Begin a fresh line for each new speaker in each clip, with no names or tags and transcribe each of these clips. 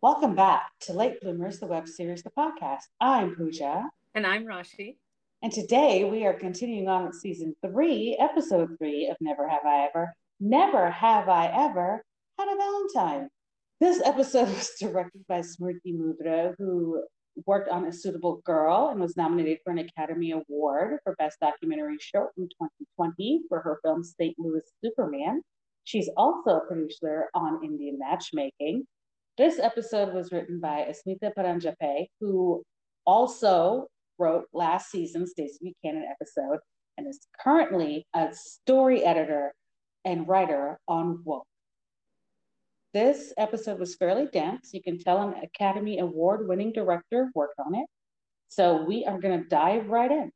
Welcome back to Late Bloomers, the web series, the podcast. I'm Pooja.
And I'm Rashi.
And today we are continuing on with season three, episode three of Never Have I Ever. Never Have I Ever Had a Valentine. This episode was directed by Smriti Mundhra, who worked on A Suitable Girl and was nominated for an Academy Award for Best Documentary Short in 2020 for her film St. Louis Superman. She's also a producer on Indian Matchmaking. This episode was written by Asmita Paranjape, who also wrote last season's Stacey Buchanan episode and is currently a story editor and writer on Woke. This episode was fairly dense. You can tell an Academy Award winning director worked on it. So we are going to dive right in.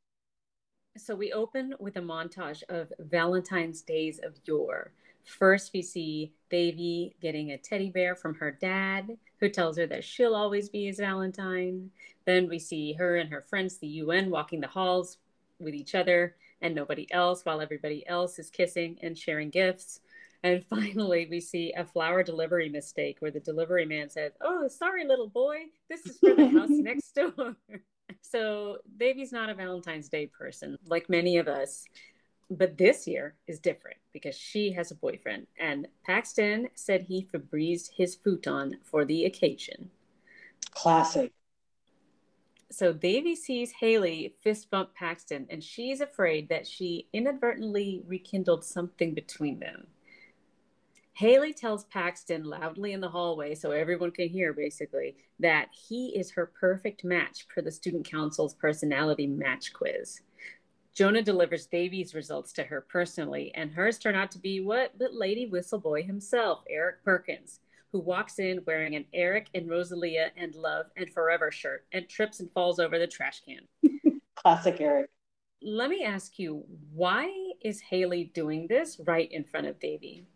So we open with a montage of Valentine's days of yore. First, we see Devi getting a teddy bear from her dad, who tells her that she'll always be his Valentine. Then we see her and her friends, the UN, walking the halls with each other and nobody else, while everybody else is kissing and sharing gifts. And finally, we see a flower delivery mistake where the delivery man says, Oh, sorry, little boy, this is for the house next door. so, Devi's not a Valentine's Day person, like many of us. But this year is different because she has a boyfriend, and Paxton said he Febrezed his futon for the occasion.
Classic.
So Devi sees Haley fist bump Paxton, and she's afraid that she inadvertently rekindled something between them. Haley tells Paxton loudly in the hallway, so everyone can hear basically, that he is her perfect match for the student council's personality match quiz. Jonah delivers Devi's results to her personally, and hers turn out to be what? But Lady Whistleboy himself, Eric Perkins, who walks in wearing an Eric and Rosalia and Love and Forever shirt and trips and falls over the trash can.
Classic Eric.
Let me ask you, why is Haley doing this right in front of Devi?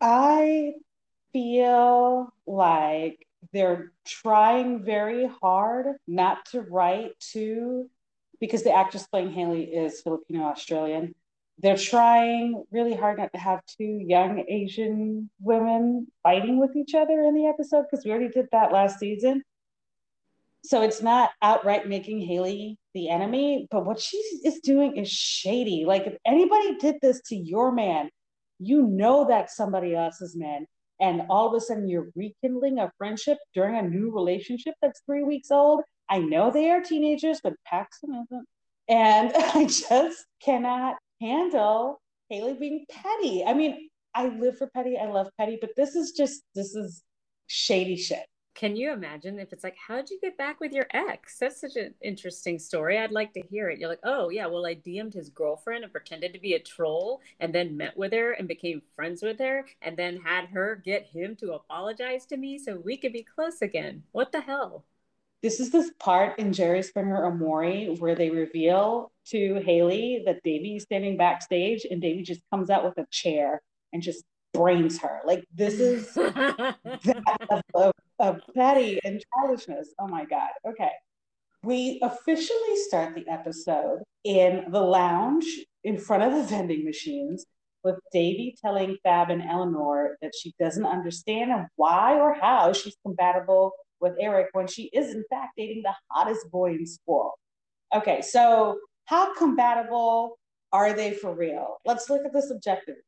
I feel like they're trying very hard not to write to, because the actress playing Haley is Filipino Australian. They're trying really hard not to have two young Asian women fighting with each other in the episode because we already did that last season. So it's not outright making Haley the enemy, but what she is doing is shady. Like if anybody did this to your man, you know that's somebody else's man. And all of a sudden you're rekindling a friendship during a new relationship that's three weeks old. I know they are teenagers, but Paxton isn't. And I just cannot handle Haley being petty. I mean, I live for petty. I love petty, but this is just, this is shady shit.
Can you imagine if it's like, how'd you get back with your ex? That's such an interesting story. I'd like to hear it. You're like, oh, yeah, well, I DM'd his girlfriend and pretended to be a troll and then met with her and became friends with her and then had her get him to apologize to me so we could be close again. What the hell?
This is this part in Jerry Springer Amori where they reveal to Haley that Devi is standing backstage and Devi just comes out with a chair and just brains her. Like this is that of, of petty and childishness. Oh my God. Okay. We officially start the episode in the lounge in front of the vending machines with Devi telling Fab and Eleanor that she doesn't understand why or how she's compatible with Eric when she is in fact dating the hottest boy in school. Okay, so how compatible are they for real? Let's look at this objectively.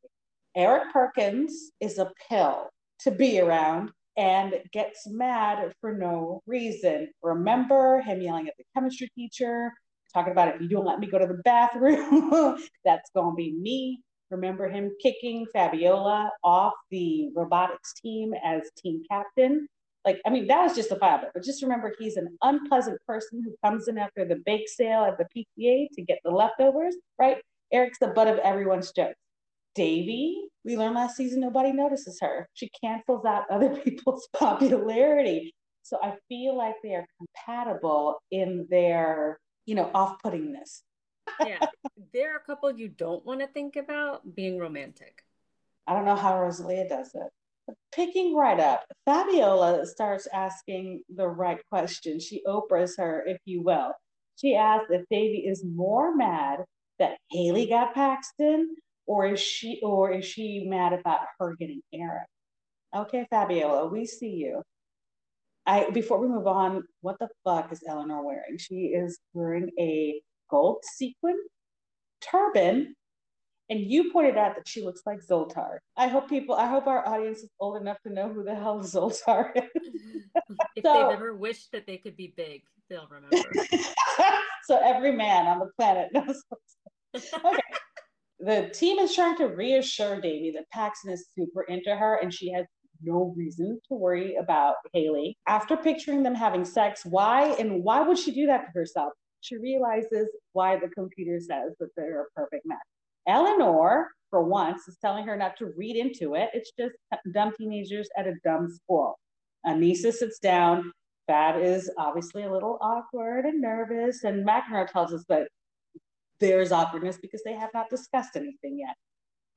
Eric Perkins is a pill to be around and gets mad for no reason. Remember him yelling at the chemistry teacher, talking about if you don't let me go to the bathroom, that's going to be me. Remember him kicking Fabiola off the robotics team as team captain. Like, I mean, that was just a justifiable, but just remember he's an unpleasant person who comes in after the bake sale at the PTA to get the leftovers, right? Eric's the butt of everyone's jokes. Devi, we learned last season nobody notices her. She cancels out other people's popularity. So I feel like they are compatible in their, you know, off-puttingness.
yeah. There are a couple you don't want to think about being romantic.
I don't know how Rosalia does it. Picking right up, Fabiola starts asking the right question. She Oprahs her, if you will. She asks if Devi is more mad that Haley got Paxton or is she or is she mad about her getting Eric? Okay, Fabiola, we see you. I before we move on, what the fuck is Eleanor wearing? She is wearing a gold sequin turban and you pointed out that she looks like Zoltar. I hope people, I hope our audience is old enough to know who the hell Zoltar is.
if so, they've ever wished that they could be big, they'll remember.
so every man on the planet knows. okay. the team is trying to reassure Devi that Paxton is super into her and she has no reason to worry about Haley. After picturing them having sex, why and why would she do that to herself? She realizes why the computer says that they're a perfect match. Eleanor, for once, is telling her not to read into it. It's just dumb teenagers at a dumb school. Aneesa sits down. Fab is obviously a little awkward and nervous, and McEnroe tells us that there's awkwardness because they have not discussed anything yet.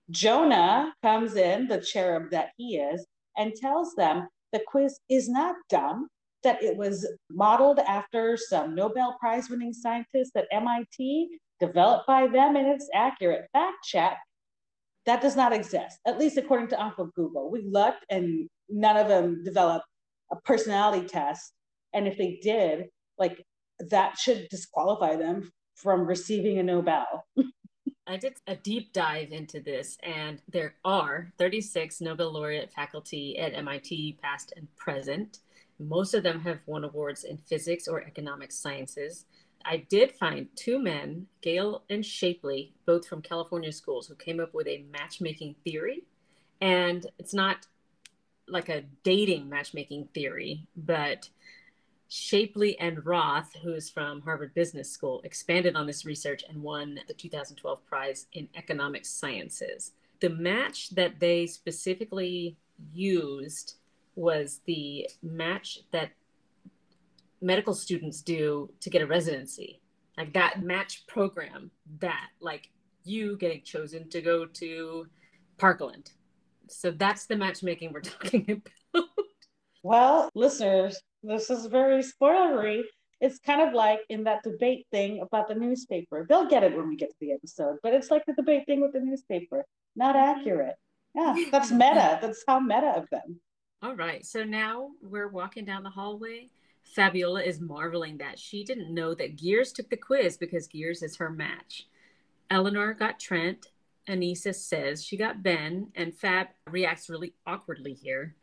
Jonah comes in, the cherub that he is, and tells them the quiz is not dumb, that it was modeled after some Nobel Prize winning scientists at MIT, developed by them, and it's accurate. Fact check. That does not exist, at least according to Uncle Google. We looked and none of them developed a personality test. And if they did, like that should disqualify them from receiving a Nobel.
I did a deep dive into this, and there are 36 Nobel laureate faculty at MIT, past and present. Most of them have won awards in physics or economic sciences. I did find two men, Gale and Shapley, both from California schools, who came up with a matchmaking theory. And it's not like a dating matchmaking theory, but Shapley and Roth, who is from Harvard Business School, expanded on this research and won the 2012 prize in economic sciences. The match that they specifically used was the match that medical students do to get a residency. Like that match program, that like you getting chosen to go to Parkland. So that's the matchmaking we're talking about.
Well, listeners, this is very spoilery. It's kind of like in that debate thing about the newspaper. They'll get it when we get to the episode, but it's like the debate thing with the newspaper. Not accurate. Yeah, that's meta. That's how meta of them.
All right. So now we're walking down the hallway. Fabiola is marveling that she didn't know that Gears took the quiz because Gears is her match. Eleanor got Trent. Aneesa says she got Ben, and Fab reacts really awkwardly here.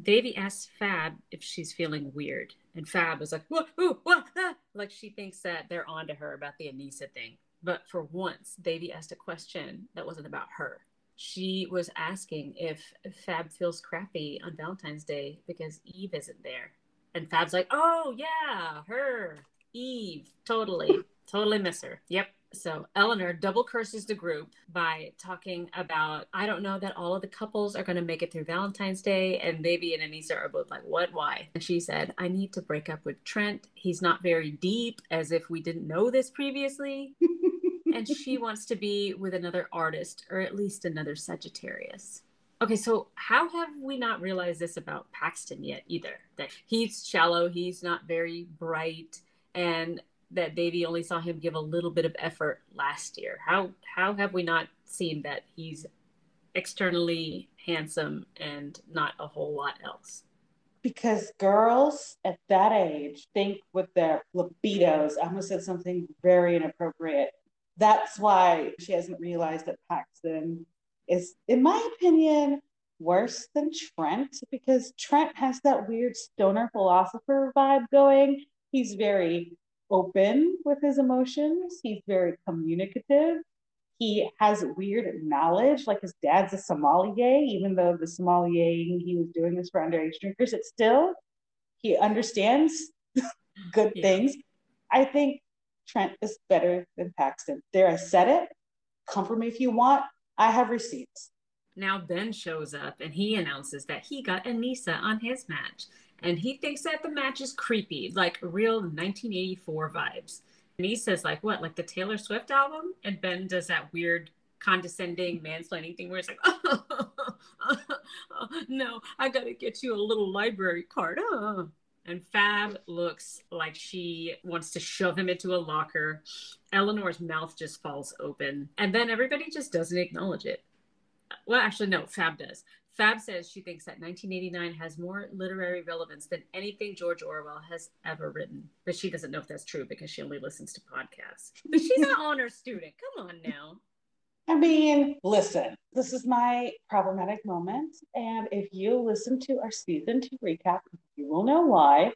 Devi asks Fab if she's feeling weird, and Fab is like, what, ooh, what, ah, like she thinks that they're onto her about the Aneesa thing. But for once, Devi asked a question that wasn't about her. She was asking if Fab feels crappy on Valentine's Day because Eve isn't there. And Fab's like, oh, yeah, her, Eve, totally, totally miss her. Yep. So Eleanor double curses the group by talking about, I don't know that all of the couples are going to make it through Valentine's Day. And Devi and Aneesa are both like, what? Why? And she said, I need to break up with Trent. He's not very deep, as if we didn't know this previously. and she wants to be with another artist, or at least another Sagittarius. Okay, so how have we not realized this about Paxton yet either? That he's shallow, he's not very bright, and that Devi only saw him give a little bit of effort last year. How how have we not seen that he's externally handsome and not a whole lot else?
Because girls at that age think with their libidos. I almost said something very inappropriate. That's why she hasn't realized that Paxton is, in my opinion, worse than Trent because Trent has that weird stoner philosopher vibe going. He's very open with his emotions. He's very communicative. He has weird knowledge, like his dad's a sommelier, even though the sommelier he was doing this for underage drinkers, it's still he understands good yeah. things. I think Trent is better than Paxton. There, I said it. Come for me if you want. I have receipts.
Now Ben shows up and he announces that he got Aneesa on his match and he thinks that the match is creepy, like real 1984 vibes. Says, like, what, like the Taylor Swift album? And Ben does that weird condescending mansplaining thing where it's like, oh, oh, oh, oh no, I gotta get you a little library card. Oh. And Fab looks like she wants to shove him into a locker. Eleanor's mouth just falls open. And then everybody just doesn't acknowledge it. Well, actually, no, Fab does. Fab says she thinks that 1989 has more literary relevance than anything George Orwell has ever written. But she doesn't know if that's true because she only listens to podcasts. But she's an honor student. Come on now.
I mean, listen, this is my problematic moment. And if you listen to our season two recap, you will know why.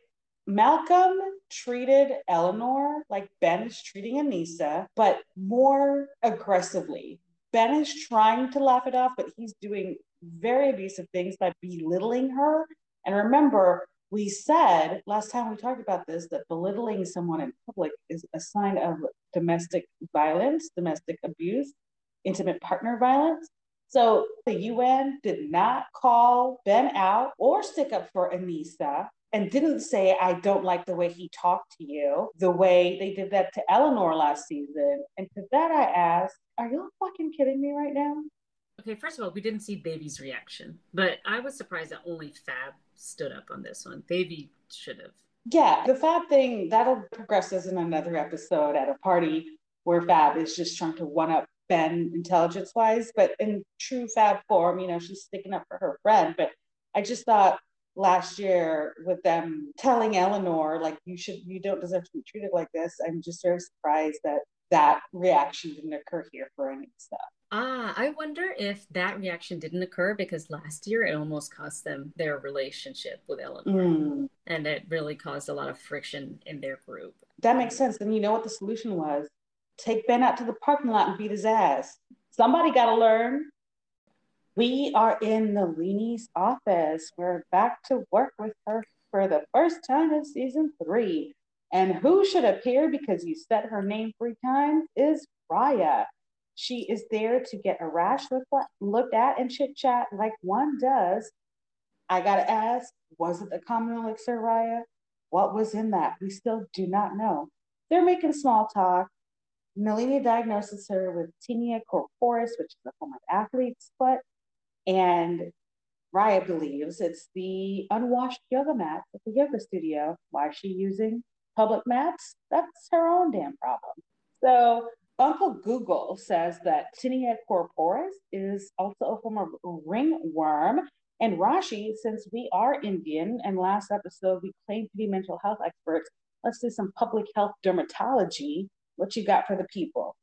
Malcolm treated Eleanor like Ben is treating Aneesa, but more aggressively. Ben is trying to laugh it off, but he's doing very abusive things by belittling her. And remember, we said last time we talked about this that belittling someone in public is a sign of domestic violence, domestic abuse, intimate partner violence. So the UN did not call Ben out or stick up for Aneesa and didn't say, I don't like the way he talked to you, the way they did that to Eleanor last season. And to that I asked, Are you fucking kidding me right now?
Okay, first of all, we didn't see Baby's reaction, but I was surprised that only Fab stood up on this one. Baby should have.
Yeah, the Fab thing that'll progress as in another episode at a party where Fab is just trying to one up Ben intelligence wise, but in true Fab form, you know, she's sticking up for her friend. But I just thought last year with them telling Eleanor, like, you should, you don't deserve to be treated like this. I'm just very surprised that that reaction didn't occur here for any stuff.
Ah, I wonder if that reaction didn't occur because last year it almost cost them their relationship with Eleanor. Mm. And it really caused a lot of friction in their group.
That makes sense. And you know what the solution was? Take Ben out to the parking lot and beat his ass. Somebody got to learn. We are in the Nalini's office. We're back to work with her for the first time in season three. And who should appear because you said her name three times is Raya. She is there to get a rash looked at and chit chat like one does. I got to ask, was it the common elixir, Raya? What was in that? We still do not know. They're making small talk. Nalini diagnoses her with tinea corporis, which is a form of athlete's foot. And Raya believes it's the unwashed yoga mat at the yoga studio. Why is she using public mats? That's her own damn problem. So Uncle Google says that Tinea corporis is also a form of ringworm. And Rashi, since we are Indian and last episode we claimed to be mental health experts, let's do some public health dermatology. What you got for the people?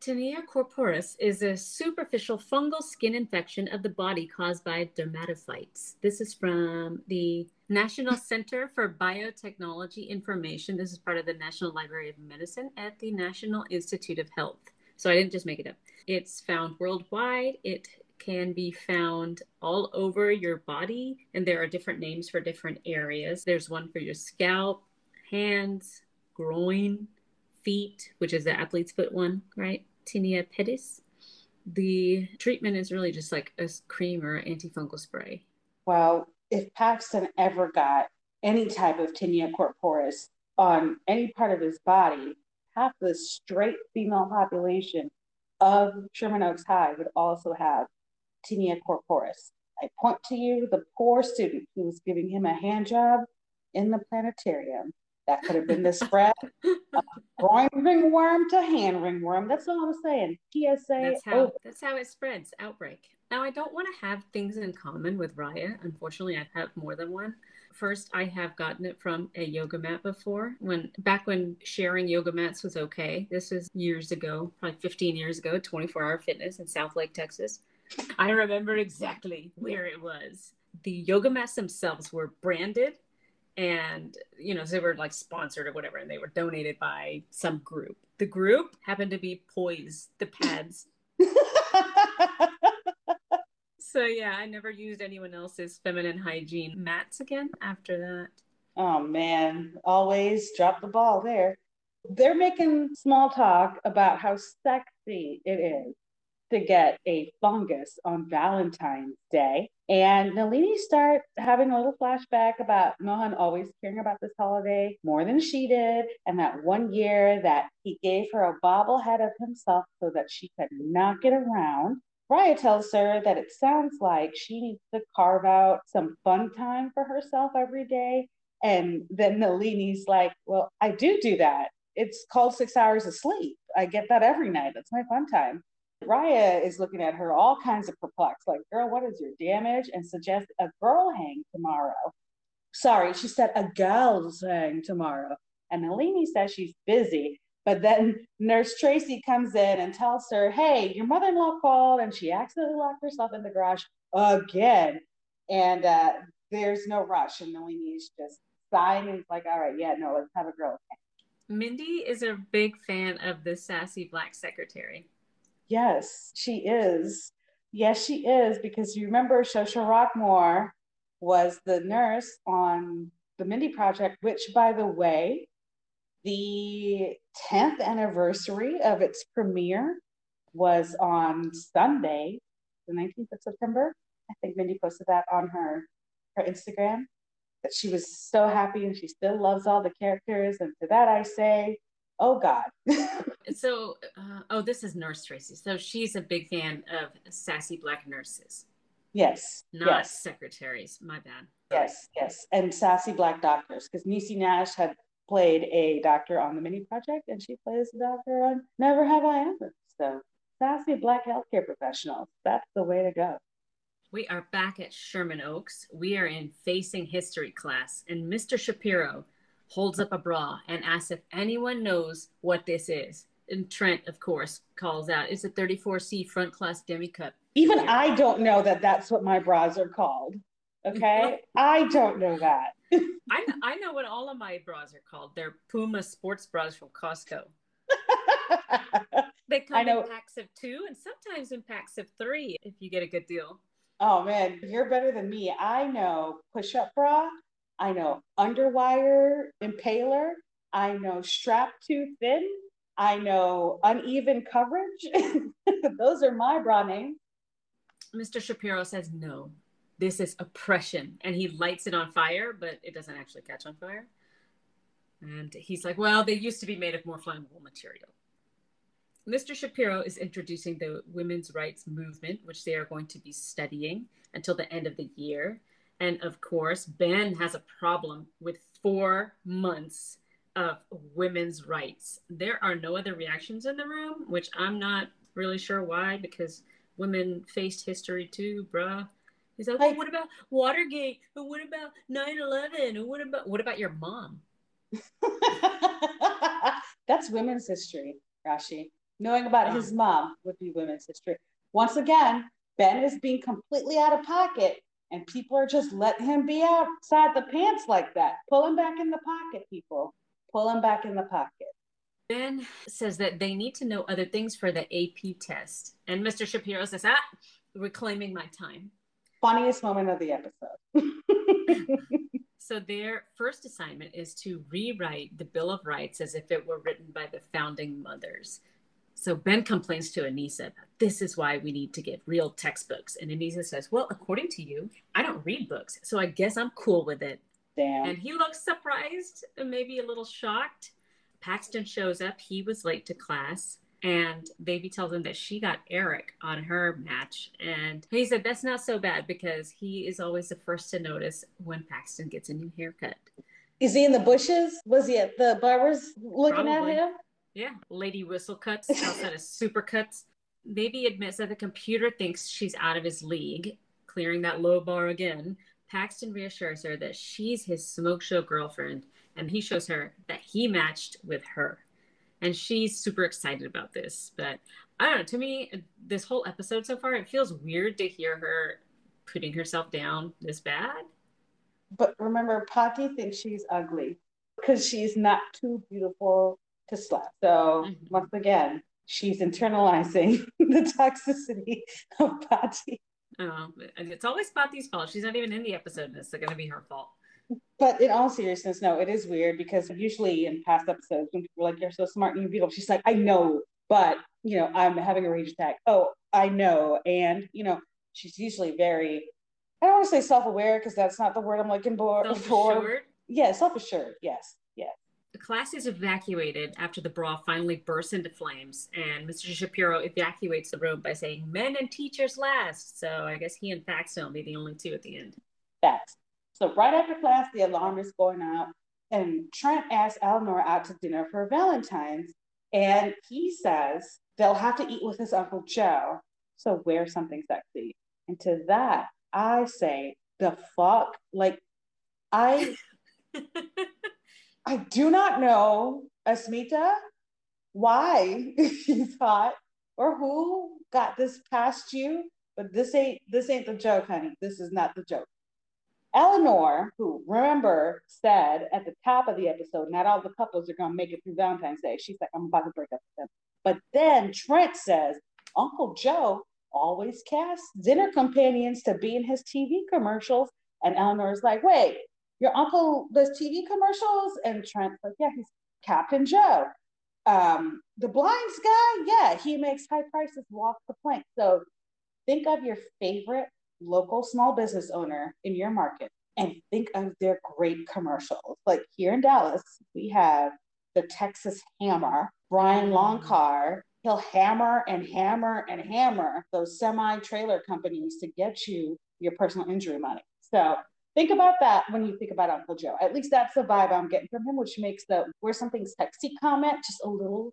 Tinea corporis is a superficial fungal skin infection of the body caused by dermatophytes. This is from the National Center for Biotechnology Information. This is part of the National Library of Medicine at the National Institute of Health. So I didn't just make it up. It's found worldwide. It can be found all over your body, and there are different names for different areas. There's one for your scalp, hands, groin, feet, which is the athlete's foot one, right? tinea pedis. The treatment is really just like a cream or antifungal spray.
Well, if Paxton ever got any type of tinea corporis on any part of his body, half the straight female population of Sherman Oaks High would also have tinea corporis. I point to you the poor student who was giving him a hand job in the planetarium that could have been the spread groin ringworm to hand ringworm. That's all I'm saying. PSA.
That's how, that's how it spreads. Outbreak. Now, I don't want to have things in common with Raya. Unfortunately, I have had more than one. First, I have gotten it from a yoga mat before. When back when sharing yoga mats was okay. This was years ago, probably 15 years ago. 24 Hour Fitness in Southlake, Texas. I remember exactly where it was. The yoga mats themselves were branded and you know they were like sponsored or whatever and they were donated by some group. The group happened to be poise the pads so yeah i never used anyone else's feminine hygiene mats again after that.
Oh man. Always drop the ball there. They're making small talk about how sexy it is to get a fungus on Valentine's Day. And Nalini starts having a little flashback about Mohan always caring about this holiday more than she did. And that one year that he gave her a bobblehead of himself so that she could not get around. Raya tells her that it sounds like she needs to carve out some fun time for herself every day. And then Nalini's like, Well, I do do that. It's called six hours of sleep. I get that every night. That's my fun time. Raya is looking at her all kinds of perplexed, like, girl, what is your damage? And suggests a girl hang tomorrow. Sorry, she said a girl's hang tomorrow. And Nalini says she's busy. But then Nurse Tracy comes in and tells her, hey, your mother in law called and she accidentally locked herself in the garage again. And uh, there's no rush. And Nalini's just sighing and like, all right, yeah, no, let's have a girl. Hang.
Mindy is a big fan of the sassy black secretary.
Yes, she is. Yes, she is, because you remember Xosha Roquemore was the nurse on the Mindy Project, which, by the way, the 10th anniversary of its premiere was on Sunday, the 19th of September. I think Mindy posted that on her, her Instagram that she was so happy and she still loves all the characters. And to that I say, oh God.
so, uh, oh, this is Nurse Tracy. So she's a big fan of sassy black nurses.
Yes.
Not
yes.
secretaries. My bad.
Yes, yes. And sassy black doctors, because Niecy Nash had played a doctor on the Mindy Project and she plays a doctor on Never Have I Ever. So sassy black healthcare professionals. That's the way to go.
We are back at Sherman Oaks. We are in Facing History class, and Mr. Shapiro holds up a bra and asks if anyone knows what this is. And Trent, of course, calls out, "It's a 34C front class demi cup."
Even I don't know that that's what my bras are called. Okay, I don't know that.
I I know what all of my bras are called. They're Puma sports bras from Costco. they come in packs of two and sometimes in packs of three if you get a good deal.
Oh man, you're better than me. I know push up bra. I know underwire impaler. I know strap too thin. I know uneven coverage. Those are my bra names.
Mr. Shapiro says no. This is oppression. And he lights it on fire, but it doesn't actually catch on fire. And he's like, well, they used to be made of more flammable material. Mr. Shapiro is introducing the women's rights movement, which they are going to be studying until the end of the year. And of course, Ben has a problem with four months of women's rights. There are no other reactions in the room, which I'm not really sure why, because women faced history too, bruh. He's like, well, what about Watergate? And what about 9-11? And what about what about your mom?
That's women's history, Rashi knowing about his mom would be women's history. Once again, Ben is being completely out of pocket, and people are just letting him be outside the pants like that. Pull him back in the pocket, people. Pull him back in the pocket.
Ben says that they need to know other things for the AP test. And Mr. Shapiro says, ah, reclaiming my time.
Funniest moment of the episode.
so their first assignment is to rewrite the Bill of Rights as if it were written by the founding mothers. So Ben complains to Aneesa, this is why we need to get real textbooks. And Aneesa says, well, according to you, I don't read books, so I guess I'm cool with it.
Damn.
And he looks surprised and maybe a little shocked. Paxton shows up. He was late to class. And Baby tells him that she got Eric on her match. And he said that's not so bad because he is always the first to notice when Paxton gets a new haircut.
Is he in the bushes? Was he at the barber's looking Probably. at him?
Yeah, Lady Whistle cuts outside of super cuts. Baby admits that the computer thinks she's out of his league, clearing that low bar again. Paxton reassures her that she's his smoke show girlfriend, and he shows her that he matched with her. And she's super excited about this. But I don't know, to me, this whole episode so far, it feels weird to hear her putting herself down this bad.
But remember, Pati thinks she's ugly because she's not too beautiful to slap. So mm-hmm. once again, she's internalizing the toxicity of Pati.
Oh, it's always Pati's fault. She's not even in the episode. It's going to be her fault.
But in all seriousness, no, it is weird because usually in past episodes, when people are like, you're so smart and you're beautiful, she's like, I know, but, you know, I'm having a rage attack. Oh, I know. And, you know, she's usually very, I don't want to say self aware because that's not the word I'm looking for.
Self-assured?
Yeah, self assured. Yes.
The class is evacuated after the bra finally bursts into flames, and Mr. Shapiro evacuates the room by saying, Men and teachers last. So I guess he and Paxton will be the only two at the end.
Facts. So right after class, the alarm is going out, and Trent asks Eleanor out to dinner for Valentine's. And he says they'll have to eat with his Uncle Joe. So wear something sexy. And to that, I say, the fuck? Like, I I do not know, Asmita, why you thought or who got this past you, but this ain't this ain't the joke, honey. This is not the joke. Eleanor, who remember said at the top of the episode, not all the couples are gonna make it through Valentine's Day. She's like, I'm about to break up with them. But then Trent says, Uncle Joe always casts dinner companions to be in his TV commercials. And Eleanor's like, wait, your uncle does TV commercials? And Trent's like, yeah, he's Captain Joe. Um, the blinds guy, yeah, he makes high prices walk the plank. So think of your favorite local small business owner in your market and think of their great commercials. Like here in Dallas, we have the Texas Hammer, Brian Loncar. He'll hammer and hammer and hammer those semi trailer companies to get you your personal injury money. So think about that when you think about Uncle Joe. At least that's the vibe I'm getting from him, which makes the wear something sexy comment just a little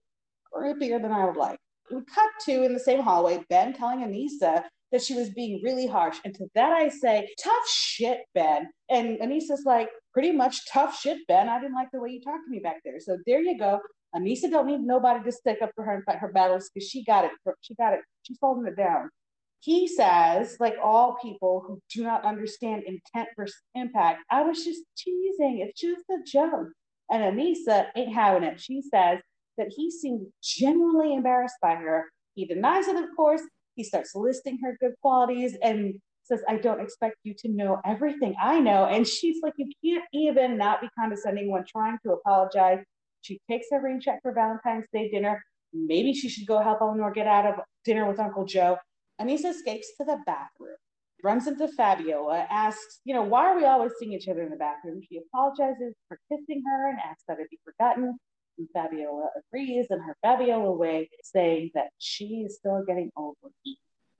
creepier than I would like. We cut to in the same hallway, Ben telling Aneesa that she was being really harsh. And to that I say, tough shit, Ben. And Aneesa's like, pretty much tough shit, Ben. I didn't like the way you talked to me back there. So there you go. Aneesa don't need nobody to stick up for her and fight her battles because she got it. She got it. She's holding it down. He says, like all people who do not understand intent versus impact, I was just teasing. It's just a joke. And Aneesa ain't having it. She says that he seemed genuinely embarrassed by her. He denies it, of course, he starts listing her good qualities and says, I don't expect you to know everything I know. And she's like, You can't even not be condescending when trying to apologize. She takes a rain check for Valentine's Day dinner. Maybe she should go help Eleanor get out of dinner with Uncle Joe. Aneesa escapes to the bathroom, runs into Fabiola, asks, you know, why are we always seeing each other in the bathroom? She apologizes for kissing her and asks that it be forgotten. And Fabiola agrees in her Fabiola way, saying that she is still getting over Eve.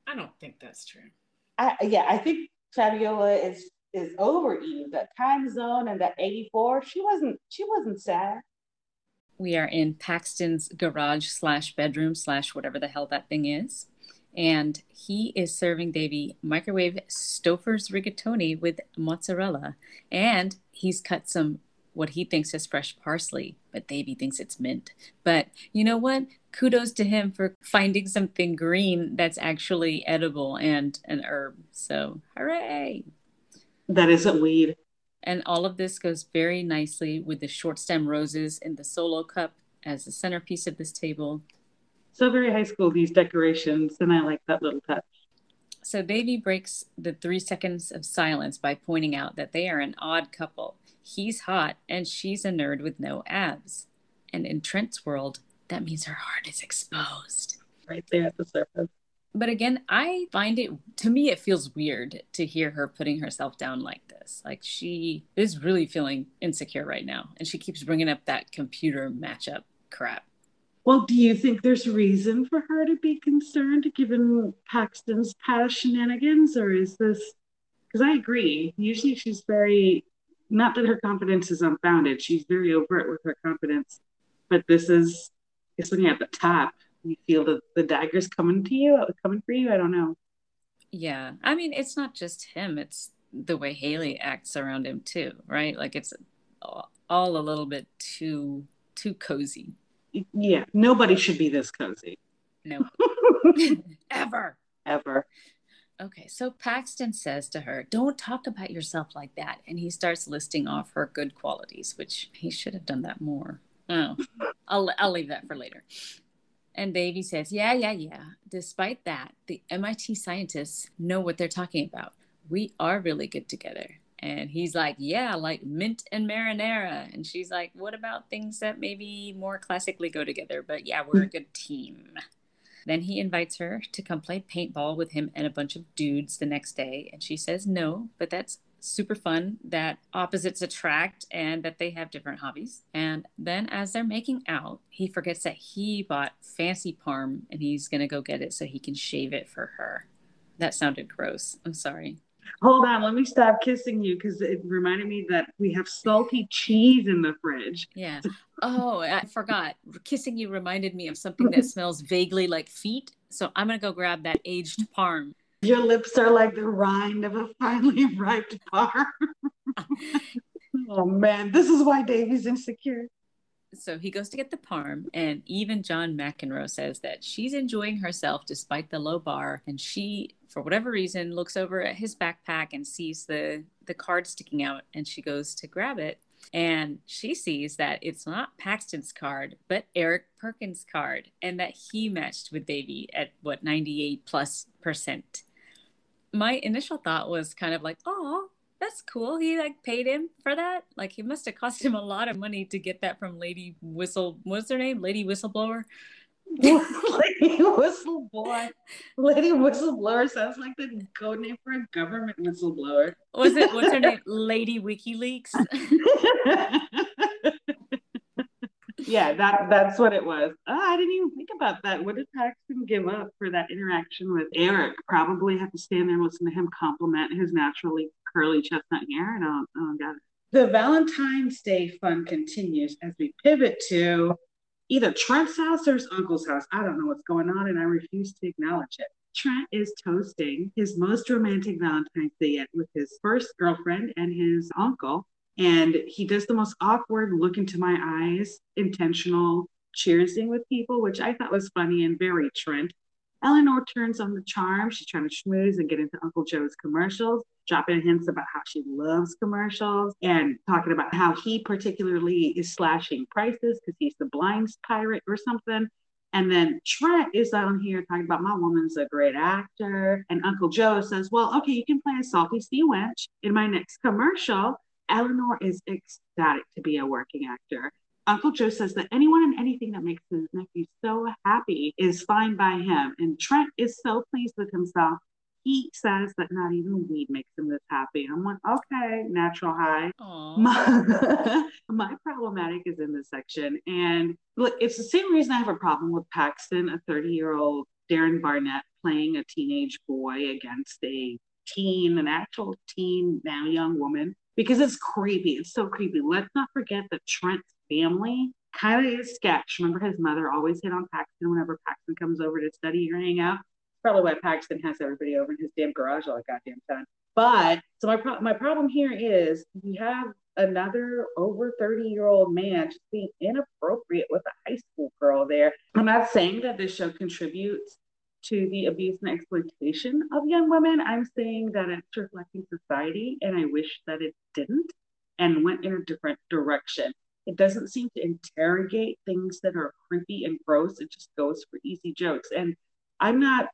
I don't think that's true.
I, yeah, I think Fabiola is is over Eve. That time zone and that 84, she wasn't she wasn't sad.
We are in Paxton's garage slash bedroom slash whatever the hell that thing is. And he is serving Devi microwave Stouffer's rigatoni with mozzarella. And he's cut some what he thinks is fresh parsley, but Devi thinks it's mint. But you know what? Kudos to him for finding something green that's actually edible and an herb. So, hooray!
That isn't weed.
And all of this goes very nicely with the short stem roses in the solo cup as the centerpiece of this table.
So very high school, these decorations, and I like that little touch.
So Baby breaks the three seconds of silence by pointing out that they are an odd couple. He's hot and she's a nerd with no abs. And in Trent's world, that means her heart is exposed.
Right there at the surface.
But again, I find it, to me, it feels weird to hear her putting herself down like this. Like she is really feeling insecure right now. And she keeps bringing up that computer matchup crap.
Well, do you think there's reason for her to be concerned given Paxton's past shenanigans? Or is this, because I agree, usually she's very not that her confidence is unfounded. She's very overt with her confidence, but this is, it's when you're at the top, you feel the, the daggers coming to you, coming for you. I don't know.
Yeah. I mean, it's not just him, it's the way Haley acts around him too, right? Like it's all a little bit too, too cozy.
Yeah. Nobody should be this cozy.
No. Ever.
Ever.
Okay, so Paxton says to her, Don't talk about yourself like that. And he starts listing off her good qualities, which he should have done that more. Oh, I'll, I'll leave that for later. And Devi says, Yeah, yeah, yeah. Despite that, the MIT scientists know what they're talking about. We are really good together. And he's like, Yeah, like mint and marinara. And she's like, What about things that maybe more classically go together? But yeah, we're a good team. Then he invites her to come play paintball with him and a bunch of dudes the next day. And she says no, but that's super fun that opposites attract and that they have different hobbies. And then as they're making out, he forgets that he bought fancy parm and he's going to go get it so he can shave it for her. That sounded gross. I'm sorry.
Hold on, let me stop kissing you because it reminded me that we have salty cheese in the fridge.
Yeah. Oh, I forgot. Kissing you reminded me of something that smells vaguely like feet. So I'm gonna go grab that aged parm.
Your lips are like the rind of a finely ripe parm. oh man, this is why Devi's insecure
so he goes to get the parm, and even John McEnroe says that she's enjoying herself despite the low bar, and she, for whatever reason, looks over at his backpack and sees the the card sticking out, and she goes to grab it, and she sees that it's not Paxton's card, but Eric Perkins' card, and that he matched with Devi at what ninety eight plus percent. My initial thought was kind of like, oh, that's cool. He like paid him for that. Like he must have cost him a lot of money to get that from Lady Whistle. What's her name? Lady Whistleblower.
Lady Whistleblower. Lady Whistleblower sounds like the code name for a government whistleblower.
Was it? What's her name? Lady WikiLeaks.
yeah, that that's what it was. Oh, I didn't even think about that. What did Paxton give up for that interaction with Eric? Probably have to stand there and listen to him compliment his naturally curly chestnut hair. I don't, I don't get it. The Valentine's Day fun continues as we pivot to either Trent's house or his uncle's house. I don't know what's going on, and I refuse to acknowledge it. Trent is toasting his most romantic Valentine's Day yet with his first girlfriend and his uncle. And he does the most awkward look into my eyes, intentional cheersing with people, which I thought was funny and very Trent. Eleanor turns on the charm. She's trying to schmooze and get into Uncle Joe's commercials, dropping hints about how she loves commercials and talking about how he particularly is slashing prices because he's the blinds pirate or something. And then Trent is on here talking about my woman's a great actor. And Uncle Joe says, Well, okay, you can play a salty sea wench in my next commercial. Eleanor is ecstatic to be a working actor. Uncle Joe says that anyone and anything that makes his nephew so happy is fine by him. And Trent is so pleased with himself. He says that not even weed makes him this happy. I'm like, okay, natural high. My, my problematic is in this section. And look, it's the same reason I have a problem with Paxton, a 30 year old Darren Barnett playing a teenage boy against a teen, an actual teen, now young woman, because it's creepy. It's so creepy. Let's not forget that Trent's family kind of is sketch. Remember, his mother always hit on Paxton whenever Paxton comes over to study or hang out. Probably why Paxton has everybody over in his damn garage all the goddamn time. But so my pro- my problem here is we have another over 30 year old man just being inappropriate with a high school girl there. I'm not saying that this show contributes to the abuse and exploitation of young women. I'm saying that it's reflecting society, and I wish that it didn't and went in a different direction. It doesn't seem to interrogate things that are creepy and gross. It just goes for easy jokes. And I'm not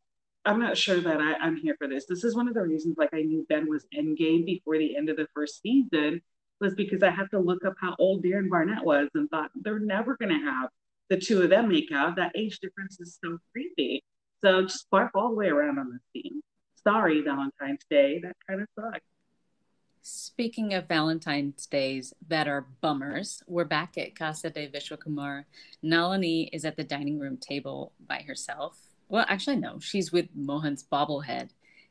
I'm not sure that I, I'm here for this. This is one of the reasons like I knew Ben was endgame before the end of the first season, was because I had to look up how old Darren Barnett was and thought they're never gonna have the two of them make out. That age difference is so creepy. So just barf all the way around on this theme. Sorry, Valentine's Day. That kind of sucks.
Speaking of Valentine's Days that are bummers, we're back at Casa de Vishwakumar. Nalini is at the dining room table by herself. Well, actually, no, she's with Mohan's bobblehead,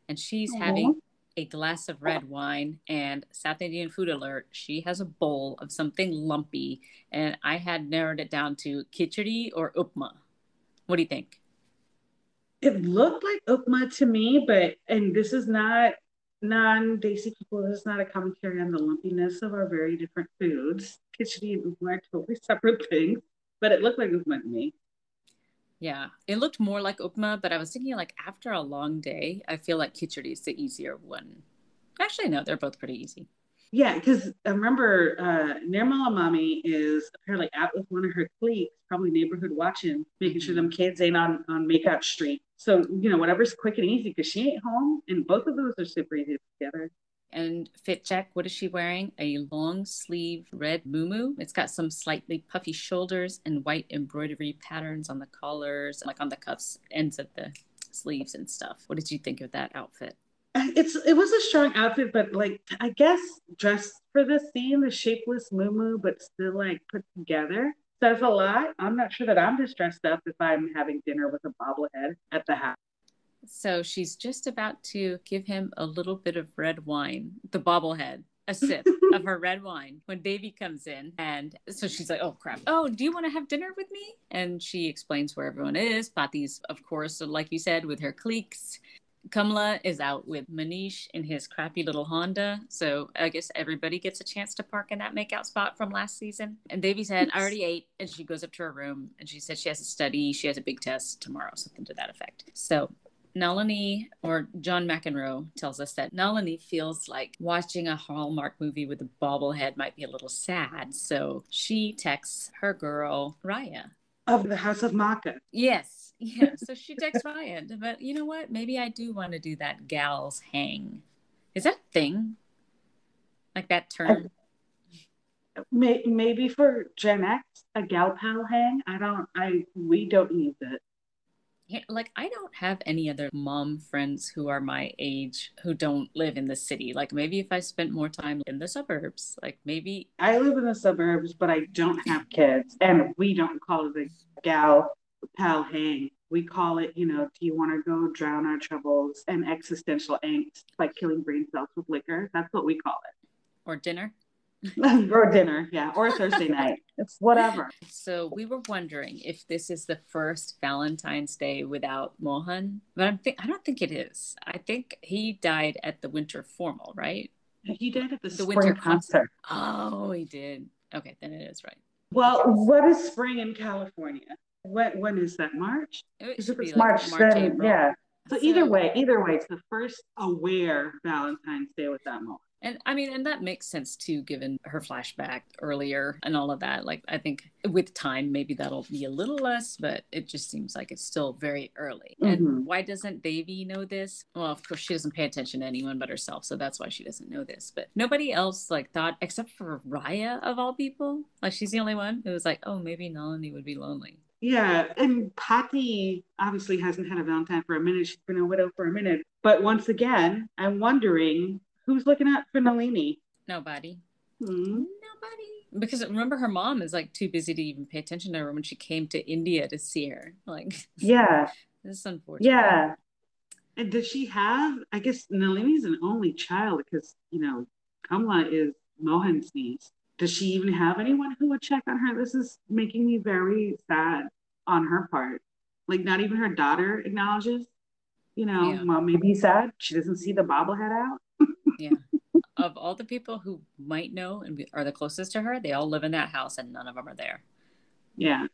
and she's Aww. having a glass of red wine and South Indian food alert. She has a bowl of something lumpy, and I had narrowed it down to khichdi or upma. What do you think?
It looked like upma to me, but and this is not non-Desi people, this is not a commentary on the lumpiness of our very different foods. Khichdi and upma are totally separate things, but it looked like upma to me.
Yeah, it looked more like upma, but I was thinking like after a long day, I feel like khichdi is the easier one. Actually, no, they're both pretty easy.
Yeah, because I remember uh, Nirmala Mami is apparently out with one of her cliques, probably neighborhood watching, making sure them kids ain't on, on Makeout Street. So, you know, whatever's quick and easy because she ain't home. And both of those are super easy together.
And fit check, what is she wearing? A long sleeve red muumuu. It's got some slightly puffy shoulders and white embroidery patterns on the collars, like on the cuffs, ends of the sleeves and stuff. What did you think of that outfit?
it's it was a strong outfit, but like I guess dressed for the scene, the shapeless muumuu, but still like put together says a lot. I'm not sure that I'm just dressed up if I'm having dinner with a bobblehead at the house.
So she's just about to give him a little bit of red wine, the bobblehead, a sip of her red wine when Devi comes in. And so she's like, oh crap. Oh, do you want to have dinner with me? And she explains where everyone is. Pati's, of course, like you said, with her cliques. Kamala is out with Manish in his crappy little Honda. So I guess everybody gets a chance to park in that makeout spot from last season. And Devi said, I already ate. And she goes up to her room and she said she has to study. She has a big test tomorrow, something to that effect. So Nalini or John McEnroe tells us that Nalini feels like watching a Hallmark movie with a bobblehead might be a little sad. So she texts her girl, Raya.
Of the House of Makkah.
Yes. Yeah. So she texts Raya. But you know what? Maybe I do want to do that gals hang. Is that thing? Like that term?
May, maybe for Gen X, a gal pal hang. I don't, I, we don't use it
like I don't have any other mom friends who are my age who don't live in the city. Like maybe if I spent more time in the suburbs, like maybe
I live in the suburbs, but I don't have kids, and we don't call it a gal pal hang. We call it, you know, do you want to go drown our troubles and existential angst by killing brain cells with liquor? That's what we call it.
Or dinner.
or dinner, yeah, or Thursday night. It's whatever.
So we were wondering if this is the first Valentine's Day without Mohan, but I'm th- I don't think it is. I think he died at the winter formal, right?
He died at the, the winter concert. concert.
Oh, he did. Okay, then it is right.
Well, what is spring in California? When when is that? March?
It should be like March, March
then, April. yeah. So, so either way, either way, it's the first aware Valentine's Day without Mohan.
And I mean, and that makes sense too, given her flashback earlier and all of that. Like, I think with time, maybe that'll be a little less, but it just seems like it's still very early. Mm-hmm. And why doesn't Devi know this? Well, of course, she doesn't pay attention to anyone but herself, so that's why she doesn't know this. But nobody else like thought, except for Raya of all people, like she's the only one who was like, oh, maybe Nalini would be lonely.
Yeah, and Patty obviously hasn't had a Valentine for a minute. She's been a widow for a minute. But once again, I'm wondering Who's looking out for Nalini?
Nobody.
Hmm?
Nobody. Because remember, her mom is like too busy to even pay attention to her when she came to India to see her. Like,
yeah,
this is unfortunate.
Yeah. And does she have? I guess Nalini's an only child because you know Kamala is Mohan's niece. Does she even have anyone who would check on her? This is making me very sad on her part. Like, not even her daughter acknowledges. You know, yeah. mom may be sad. She doesn't see the bobblehead out
yeah. Of all the people who might know and are the closest to her, they all live in that house and none of them are there.
Yeah.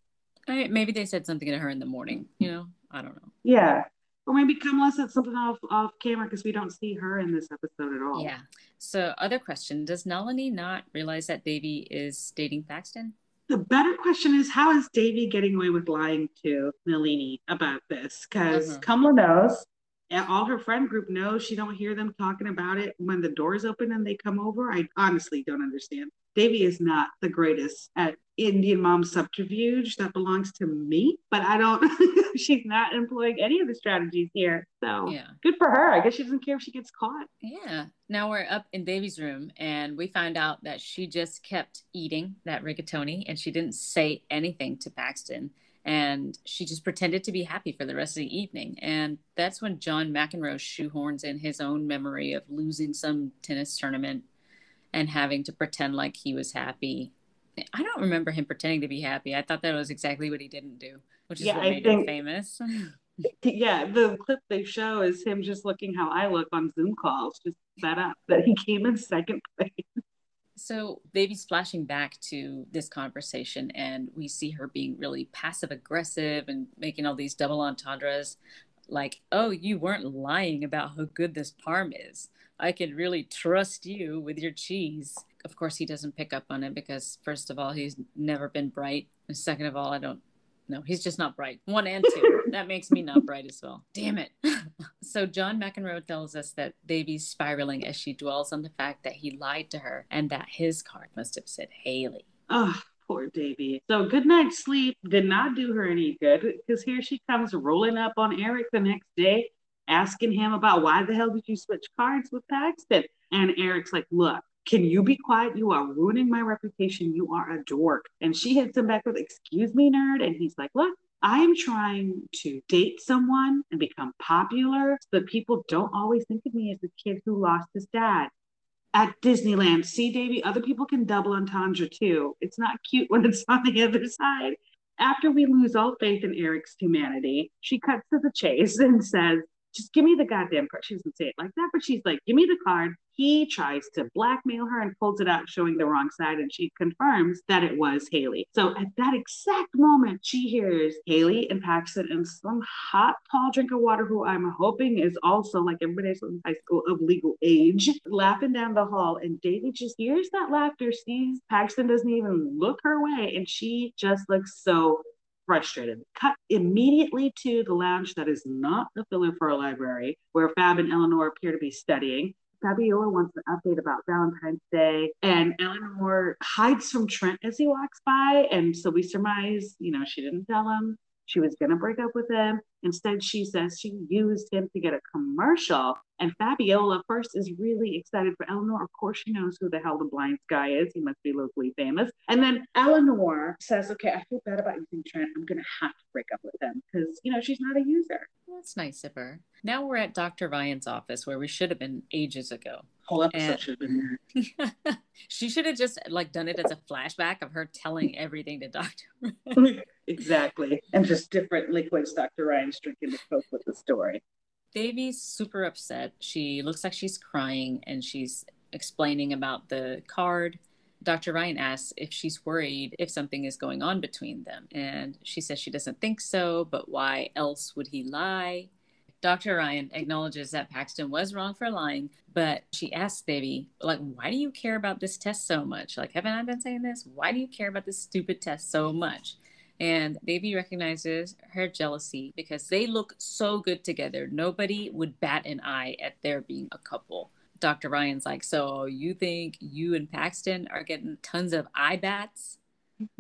I maybe they said something to her in the morning, you know? I don't know.
Yeah. Or maybe Kamala said something off off camera because we don't see her in this episode at all.
Yeah. So, other question: Does Nalini not realize that Devi is dating Paxton?
The better question is how is Devi getting away with lying to Nalini about this? Because uh-huh. Kamala knows, all her friend group knows she don't hear them talking about it when the doors open and they come over. I honestly don't understand. Devi is not the greatest at indian mom subterfuge that belongs to me but i don't she's not employing any of the strategies here. So yeah. good for her. I guess she doesn't care if she gets caught.
Yeah. Now we're up in Devi's room and we find out that she just kept eating that rigatoni and she didn't say anything to paxton and she just pretended to be happy for the rest of the evening. And that's when John McEnroe shoehorns in his own memory of losing some tennis tournament and having to pretend like he was happy. I don't remember him pretending to be happy. I thought that was exactly what he didn't do, which is yeah, what I made think, him famous.
yeah, the clip they show is him just looking how I look on Zoom calls, just set up that he came in second place.
So Devi's flashing back to this conversation, and we see her being really passive aggressive and making all these double entendres, like, "Oh, you weren't lying about how good this parm is. I can really trust you with your cheese." Of course, he doesn't pick up on it because, first of all, he's never been bright, and second of all, I don't no, he's just not bright. One and two. that makes me not bright as well. Damn it. so John McEnroe tells us that Devi's spiraling as she dwells on the fact that he lied to her and that his card must have said Haley.
Oh, poor Devi. So good night's sleep did not do her any good because here she comes rolling up on Eric the next day, asking him about why the hell did you switch cards with Paxton? And Eric's like, look, can you be quiet? You are ruining my reputation. You are a dork. And she hits him back with, Excuse me, nerd. And he's like, Look, I am trying to date someone and become popular so that people don't always think of me as the kid who lost his dad at Disneyland. See, Devi, other people can double entendre too. It's not cute when it's on the other side. After we lose all faith in Eric's humanity, she cuts to the chase and says, just give me the goddamn card. She doesn't say it like that, but she's like, give me the card. He tries to blackmail her and pulls it out, showing the wrong side, and she confirms that it was Haley. So at that exact moment, she hears Haley and Paxton and some hot, tall drink of water, who I'm hoping is also like everybody else in high school of legal age, laughing down the hall. And David just hears that laughter, sees Paxton doesn't even look her way, and she just looks so frustrated. Cut immediately to the lounge that is not the filler for a library, where Fab and Eleanor appear to be studying. Fabiola wants an update about Valentine's Day, and Eleanor hides from Trent as he walks by. And so we surmise, you know, she didn't tell him she was going to break up with him. Instead, she says she used him to get a commercial. And Fabiola first is really excited for Eleanor. Of course, she knows who the hell the blind guy is. He must be locally famous. And then Eleanor says, Okay, I feel bad about using Trent. I'm going to have to break up with him because, you know, she's not a user.
That's nice of her. Now we're at Dr. Ryan's office where we should have been ages ago.
Whole episode and... should have been
there. she should have just like done it as a flashback of her telling everything to Dr.
exactly. And just different liquids Dr. Ryan's drinking to cope with the story.
Devi's super upset. She looks like she's crying and she's explaining about the card. Dr. Ryan asks if she's worried if something is going on between them. And she says she doesn't think so, but why else would he lie? Dr. Ryan acknowledges that Paxton was wrong for lying, but she asks Devi, like, why do you care about this test so much? Like, haven't I been saying this? Why do you care about this stupid test so much? And Devi recognizes her jealousy because they look so good together. Nobody would bat an eye at their being a couple. Dr. Ryan's like, So you think you and Paxton are getting tons of eye bats?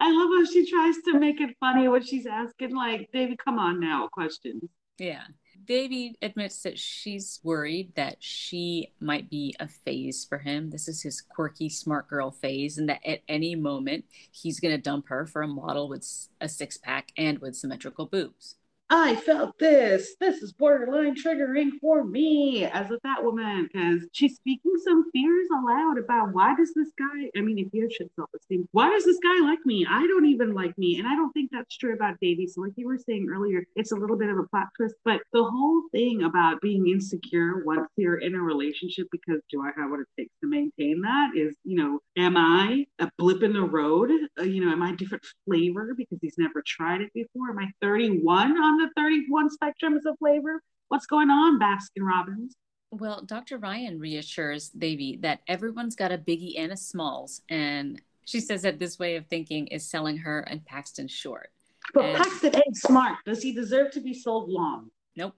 I love how she tries to make it funny when she's asking, like, Devi, come on now, questions.
Yeah. Devi admits that she's worried that she might be a phase for him. This is his quirky, smart girl phase, and that at any moment he's going to dump her for a model with a six pack and with symmetrical boobs.
I felt this. This is borderline triggering for me as a fat woman because she's speaking some fears aloud about why does this guy, I mean, if you have shit self esteem, why does this guy like me? I don't even like me. And I don't think that's true about Devi. So, like you were saying earlier, it's a little bit of a plot twist, but the whole thing about being insecure once you're in a relationship because do I have what it takes to maintain that is, you know, am I a blip in the road? Uh, you know, am I a different flavor because he's never tried it before? Am I 31 on the 31 spectrums of flavor? What's going on, Baskin Robbins?
Well, Dr. Ryan reassures Devi that everyone's got a biggie and a smalls, and she says that this way of thinking is selling her and Paxton short.
But and... Paxton ain't smart. Does he deserve to be sold long?
Nope.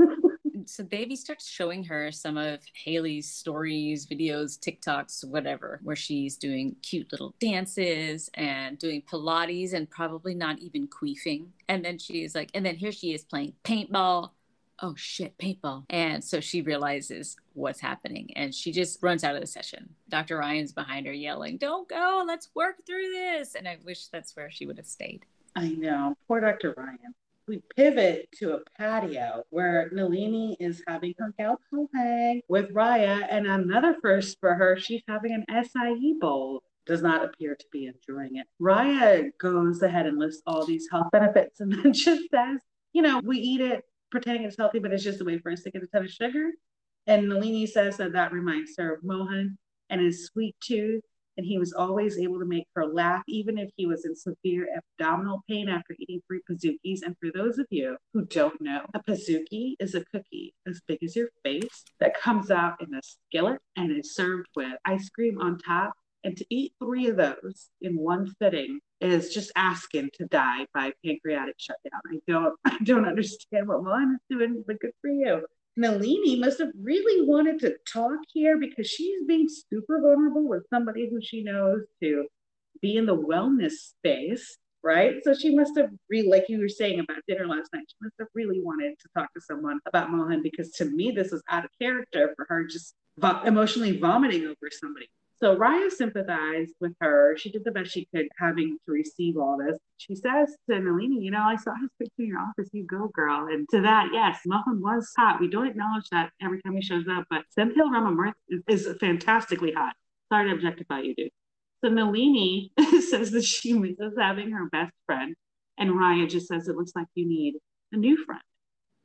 so Devi starts showing her some of Haley's stories, videos, TikToks, whatever, where she's doing cute little dances and doing Pilates and probably not even queefing. And then she's like, and then here she is playing paintball. Oh shit, paintball. And so she realizes what's happening and she just runs out of the session. Dr. Ryan's behind her yelling, Don't go, let's work through this. And I wish that's where she would have stayed.
I know. Poor Dr. Ryan we pivot to a patio where Nalini is having her gal hang with Raya, and another first for her, she's having an acai bowl. Does not appear to be enjoying it. Raya goes ahead and lists all these health benefits and then just says, you know, we eat it pretending it's healthy, but it's just a way for us to get a ton of sugar. And Nalini says that that reminds her of Mohan and his sweet tooth and he was always able to make her laugh, even if he was in severe abdominal pain after eating three Pizookies. And for those of you who don't know, a Pizookie is a cookie as big as your face that comes out in a skillet and is served with ice cream on top. And to eat three of those in one sitting is just asking to die by pancreatic shutdown. I don't, I don't understand what Mohan is doing, but good for you. Nalini must have really wanted to talk here because she's being super vulnerable with somebody who she knows to be in the wellness space, right? So she must have really, like you were saying about dinner last night, she must have really wanted to talk to someone about Mohan because to me, this was out of character for her just vo- emotionally vomiting over somebody. So Raya sympathized with her. She did the best she could having to receive all this. She says to Nalini, you know, I saw his picture in your office. You go, girl. And to that, yes, Mohan was hot. We don't acknowledge that every time he shows up, but Sendhil Ramamurthy is, is fantastically hot. Sorry to objectify you, dude. So Nalini says that she misses having her best friend. And Raya just says it looks like you need a new friend.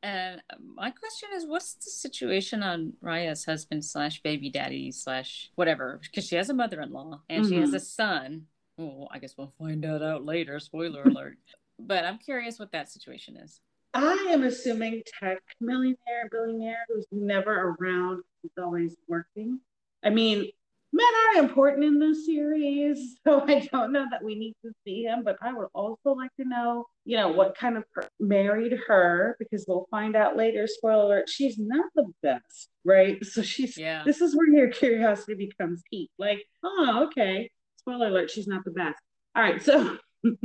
And my question is, what's the situation on Raya's husband slash baby daddy slash whatever? Because she has a mother-in-law and mm-hmm. she has mm-hmm. a son. Well, I guess we'll find that out later. Spoiler alert. But I'm curious what that situation is.
I am assuming tech millionaire, billionaire who's never around, he's always working. I mean, men are important in this series, so I don't know that we need to see him, but I would also like to know, you know, what kind of per- married her because we'll find out later. Spoiler alert: she's not the best, right? So she's yeah. This is where your curiosity becomes peaked. Like, oh, okay. Spoiler alert: she's not the best. All right, so.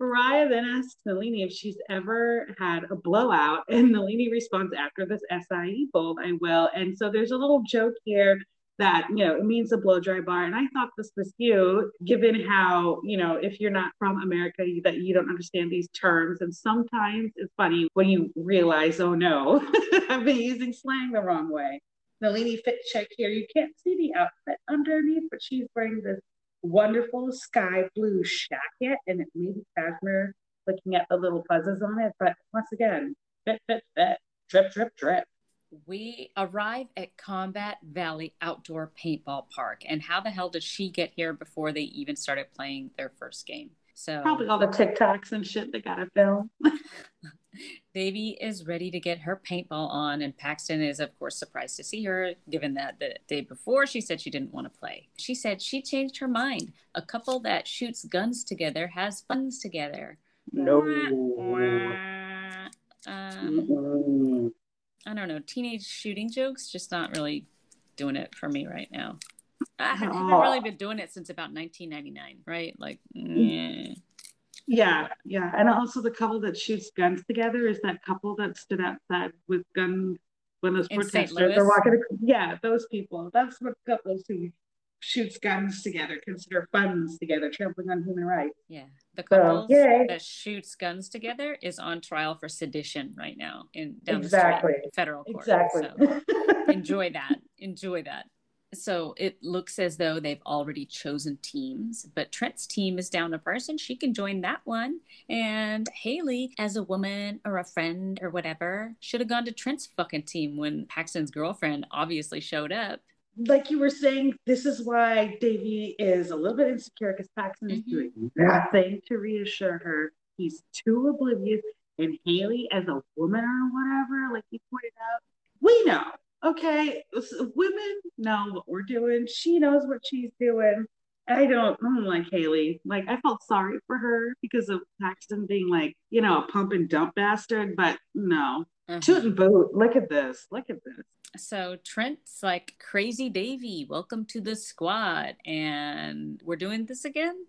Mariah then asks Nalini if she's ever had a blowout, and Nalini responds, After this acai bowl, I will. And so there's a little joke here that you know it means a blow dry bar. And i thought this was cute given how you know if you're not from america that you don't understand these terms. And sometimes it's funny when you realize oh no i've been using slang the wrong way. Nalini fit check here. You can't see the outfit underneath but she's wearing this wonderful sky blue jacket and it may be cashmere looking at the little fuzzes on it. But once again fit fit fit. Drip drip drip
we arrive at Combat Valley Outdoor Paintball Park. And how the hell did she get here before they even started playing their first game? So
probably all the TikToks and shit they gotta film.
Devi is ready to get her paintball on, and Paxton is, of course, surprised to see her, given that the day before she said she didn't want to play. She said she changed her mind. A couple that shoots guns together has funs together.
No.
Um, I don't know, teenage shooting jokes, just not really doing it for me right now. I haven't oh. really been doing it since about 1999, right? Like,
mm. yeah, yeah. And also the couple that shoots guns together is that couple that stood outside with guns when those protesters are walking. Yeah, those people. That's what couples who shoots guns together, consider funds together, trampling on human rights.
Yeah. The couple so, that shoots guns together is on trial for sedition right now in down exactly. the street, federal court. Exactly. So enjoy that. Enjoy that. So it looks as though they've already chosen teams, but Trent's team is down a person. She can join that one. And Haley, as a woman or a friend or whatever, should have gone to Trent's fucking team when Paxton's girlfriend obviously showed up
like you were saying, this is why Devi is a little bit insecure because Paxton is mm-hmm. doing nothing to reassure her. He's too oblivious. And Haley, as a woman or whatever, like you pointed out, we know. Okay, women know what we're doing. She knows what she's doing. I don't, I don't like Haley. Like I felt sorry for her because of Paxton being like, you know, a pump and dump bastard. But no, mm-hmm. toot and boot. Look at this. Look at this.
So Trent's like, crazy Devi, welcome to the squad. And we're doing this again?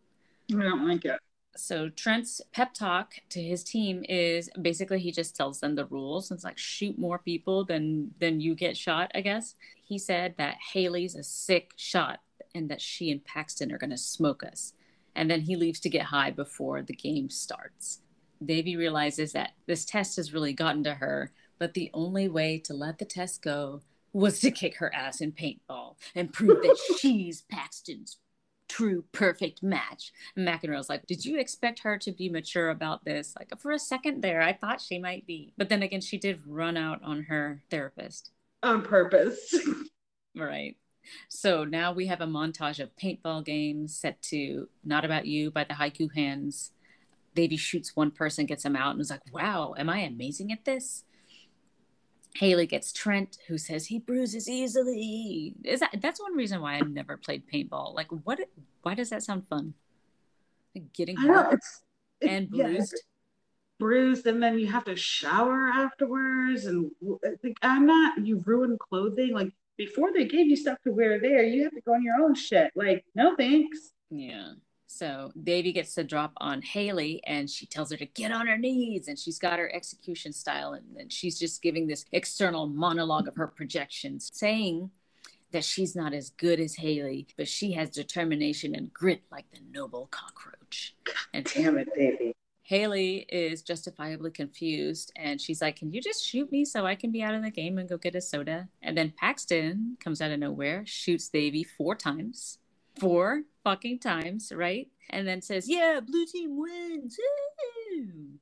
I don't like it.
So Trent's pep talk to his team is basically he just tells them the rules. It's like shoot more people than than you get shot, I guess. He said that Haley's a sick shot and that she and Paxton are gonna smoke us. And then he leaves to get high before the game starts. Devi realizes that this test has really gotten to her but the only way to let the test go was to kick her ass in paintball and prove that she's Paxton's true perfect match. And McEnroe's like, Did you expect her to be mature about this? Like, for a second there, I thought she might be. But then again, she did run out on her therapist.
On purpose.
right. So now we have a montage of paintball games set to Not About You by the Haiku Hands. Devi shoots one person, gets him out, and was like, Wow, am I amazing at this? Haley gets Trent, who says he bruises easily. Is that that's one reason why I've never played paintball? Like, what? Why does that sound fun? Like getting hurt it's, it's, and bruised. Yeah,
bruised, and then you have to shower afterwards. And uh, like, I'm not. You ruin clothing. Like before they gave you stuff to wear there, you have to go on your own shit. Like, no thanks.
Yeah. So Devi gets to drop on Haley and she tells her to get on her knees and she's got her execution style and, and she's just giving this external monologue of her projections, saying that she's not as good as Haley, but she has determination and grit like the noble cockroach. And
Damn it, Devi.
Haley is justifiably confused and she's like, Can you just shoot me so I can be out of the game and go get a soda? And then Paxton comes out of nowhere, shoots Devi four times. Four fucking times, right? And then says, Yeah, blue team wins.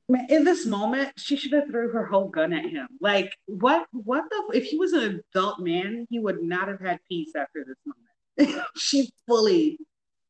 Woo!
In this moment, she should have threw her whole gun at him. Like, what? What the? If he was an adult man, he would not have had peace after this moment. she fully,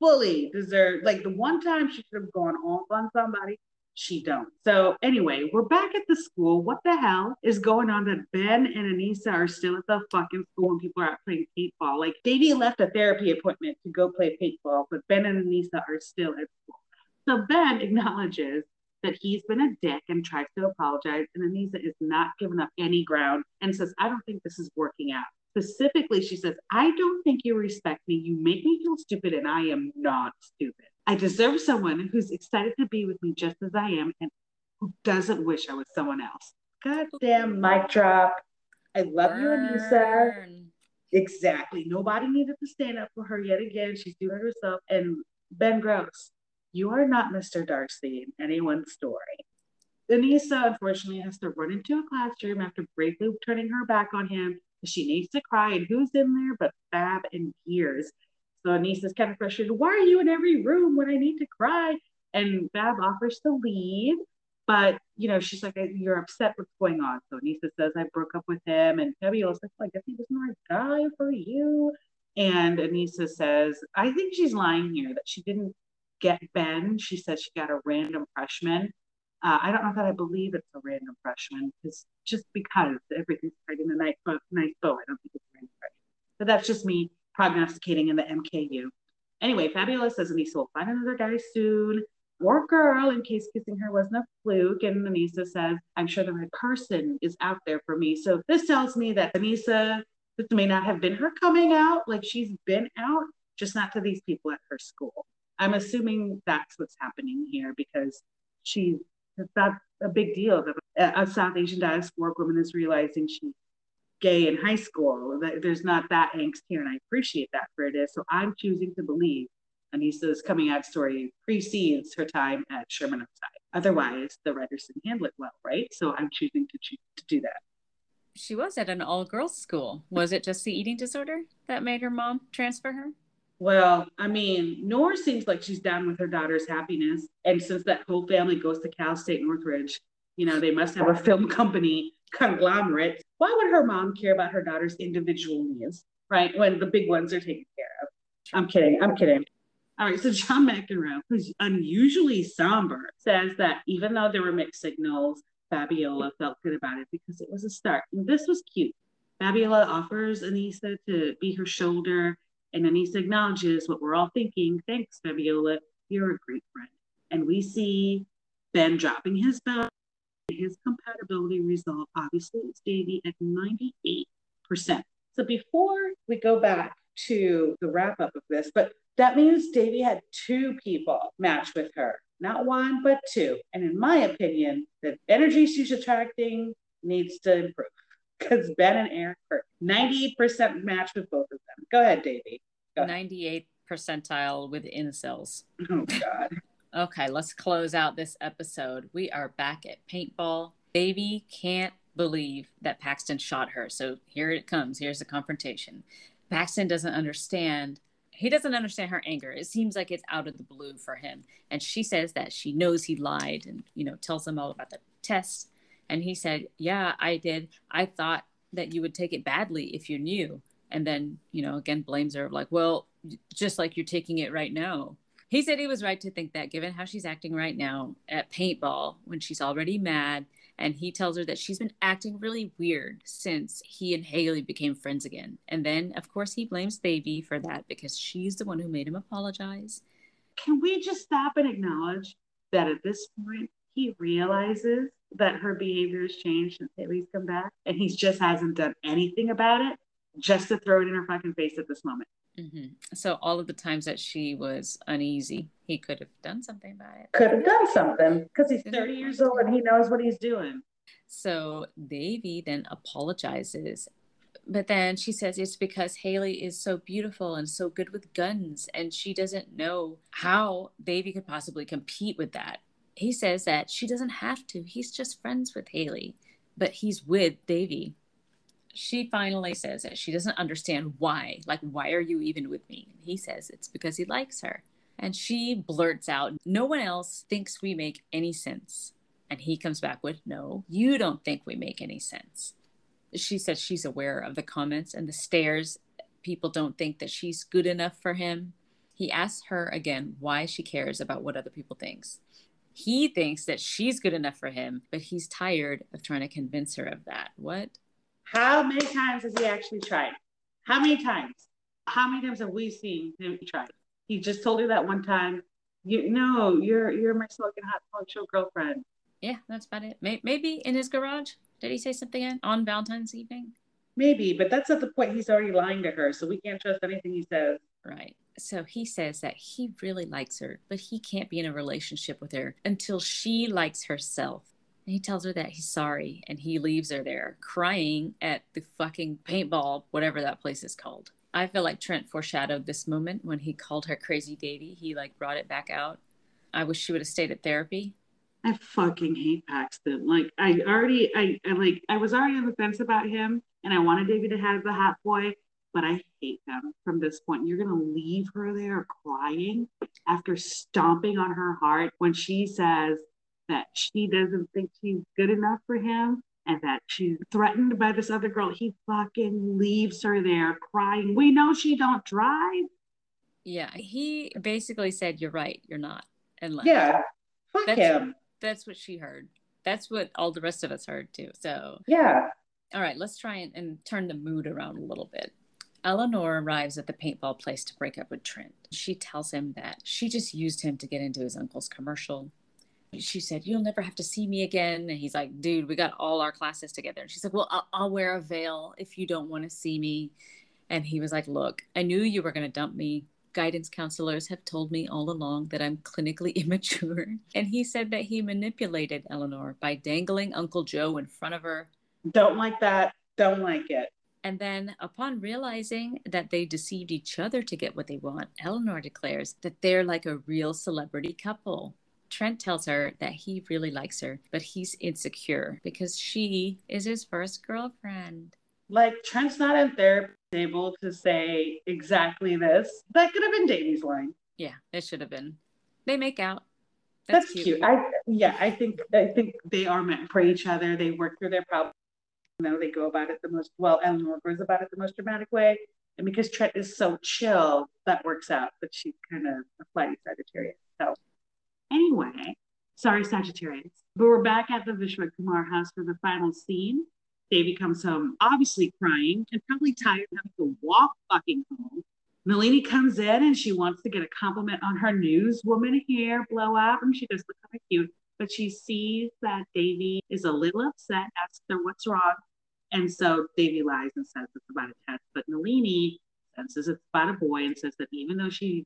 fully deserved. Like the one time she should have gone off on somebody, she don't. So anyway, we're back at the school. What the hell is going on that Ben and Aneesa are still at the fucking school and people are out playing paintball? Like Devi left a therapy appointment to go play paintball, but Ben and Aneesa are still at school. So Ben acknowledges that he's been a dick and tries to apologize, and Aneesa is not giving up any ground and says, I don't think this is working out. Specifically, she says, I don't think you respect me. You make me feel stupid, and I am not stupid. I deserve someone who's excited to be with me just as I am and who doesn't wish I was someone else. Goddamn mic drop. I love Burn. you, Aneesa. Exactly. Nobody needed to stand up for her yet again. She's doing it herself. And Ben Gross, you are not Mr. Darcy in anyone's story. Aneesa unfortunately has to run into a classroom after bravely turning her back on him. She needs to cry, and who's in there but Fab and Gears? So Aneesa's kind of frustrated. Why are you in every room when I need to cry? And Fab offers to leave, but you know, she's like, You're upset what's going on. So Aneesa says, I broke up with him. And Fabiola's like, I guess he was not a guy for you. And Aneesa says, I think she's lying here that she didn't get Ben. She said she got a random freshman. Uh, I don't know that I believe it's a random freshman because just because everything's right in the nice bow, nice bow, I don't think it's a random freshman. But that's just me prognosticating in the MKU. Anyway, Fabiola says Aneesa will find another guy soon or girl in case kissing her wasn't a fluke. And Aneesa says, I'm sure the right person is out there for me. So this tells me that Aneesa, this may not have been her coming out, like she's been out, just not to these people at her school. I'm assuming that's what's happening here because she's that's a big deal that a South Asian diaspora woman is realizing she's gay in high school. There's not that angst here, and I appreciate that for it is. So I'm choosing to believe Aneesa's coming out story precedes her time at Sherman Oaks. Otherwise, the writers didn't handle it well, right? So I'm choosing to choose to do that.
She was at an all girls school. Was it just the eating disorder that made her mom transfer her?
Well, I mean, Noor seems like she's down with her daughter's happiness. And since that whole family goes to Cal State Northridge, you know, they must have a film company conglomerate. Why would her mom care about her daughter's individual needs, right? When the big ones are taken care of. I'm kidding. I'm kidding. All right, so John McEnroe, who's unusually somber, says that even though there were mixed signals, Fabiola felt good about it because it was a start. And this was cute. Fabiola offers Aneesa to be her shoulder, and Aneesa acknowledges what we're all thinking. Thanks, Fabiola. You're a great friend. And we see Ben dropping his belt his compatibility result obviously is Devi at 98%. So before we go back to the wrap up of this, but that means Devi had two people match with her, not one, but two. And in my opinion, the energy she's attracting needs to improve because Ben and Eric are 98% match with both of them. Go ahead, Devi. Go
ahead. 98 percentile with incels.
Oh, God.
Okay, let's close out this episode. We are back at paintball. Devi can't believe that Paxton shot her. So here it comes. Here's the confrontation. Paxton doesn't understand. He doesn't understand her anger. It seems like it's out of the blue for him. And she says that she knows he lied and, you know, tells him all about the test. And he said, Yeah, I did. I thought that you would take it badly if you knew. And then, you know, again blames her like, Well, just like you're taking it right now. He said he was right to think that, given how she's acting right now at paintball when she's already mad. And he tells her that she's been acting really weird since he and Haley became friends again. And then, of course, he blames Baby for that because she's the one who made him apologize.
Can we just stop and acknowledge that at this point, he realizes that her behavior has changed since Haley's come back and he just hasn't done anything about it just to throw it in her fucking face at this moment?
Mm-hmm. So all of the times that she was uneasy, he could have done something about it.
Could have done something because he's 30 years old and he knows what he's doing.
So Devi then apologizes But then she says it's because Haley is so beautiful and so good with guns, and she doesn't know how Devi could possibly compete with that. He says that she doesn't have to. He's just friends with Haley, but he's with Devi. She finally says that she doesn't understand why. Like, why are you even with me? And he says it's because he likes her. And she blurts out, No one else thinks we make any sense. And he comes back with, No, you don't think we make any sense. She says she's aware of the comments and the stares. People don't think that she's good enough for him. He asks her again why she cares about what other people thinks. He thinks that she's good enough for him, but he's tired of trying to convince her of that. What?
How many times has he actually tried? How many times? How many times have we seen him try? He just told her that one time. You no, you're you're my smoking hot talk show girlfriend.
Yeah, that's about it. Maybe in his garage. Did he say something on Valentine's evening?
Maybe, but that's at the point he's already lying to her, so we can't trust anything he says.
Right. So he says that he really likes her, but he can't be in a relationship with her until she likes herself. And he tells her that he's sorry and he leaves her there crying at the fucking paintball, whatever that place is called. I feel like Trent foreshadowed this moment when he called her crazy Devi. He like brought it back out. I wish she would have stayed at therapy.
I fucking hate Paxton. Like I already I, I like I was already on the fence about him and I wanted Devi to have the hot boy, but I hate him from this point. You're gonna leave her there crying after stomping on her heart when she says that she doesn't think she's good enough for him and that she's threatened by this other girl. He fucking leaves her there crying. We know she don't drive.
Yeah, he basically said, "You're right, you're not," and left.
Yeah, fuck
that's,
him.
That's what she heard. That's what all the rest of us heard too. So
yeah.
All right, let's try and, and turn the mood around a little bit. Eleanor arrives at the paintball place to break up with Trent. She tells him that she just used him to get into his uncle's commercial she said, You'll never have to see me again. And he's like, Dude, we got all our classes together. And she's like, Well, I'll, I'll wear a veil if you don't want to see me. And he was like, Look, I knew you were going to dump me. Guidance counselors have told me all along that I'm clinically immature. And he said that he manipulated Eleanor by dangling Uncle Joe in front of her.
Don't like that. Don't like it.
And then, upon realizing that they deceived each other to get what they want, Eleanor declares that they're like a real celebrity couple. Trent tells her that he really likes her, but he's insecure because she is his first girlfriend.
Like Trent's not in therapy able to say exactly this. That could have been Devi's line.
Yeah, it should have been. They make out.
That's, That's cute. cute. I yeah, I think I think they are meant for each other. They work through their problems. You know, they go about it the most well. Eleanor goes about it the most dramatic way, and because Trent is so chill, that works out. But she's kind of a flighty Sagittarius, so Anyway, sorry, Sagittarius. But we're back at the Vishwakumar house for the final scene. Devi comes home, obviously crying and probably tired of having to walk fucking home. Nalini comes in and she wants to get a compliment on her newswoman hair blowout, and she does look kind of cute. But she sees that Devi is a little upset, asks her what's wrong. And so Devi lies and says it's about a test. But Nalini says it's about a boy and says that even though she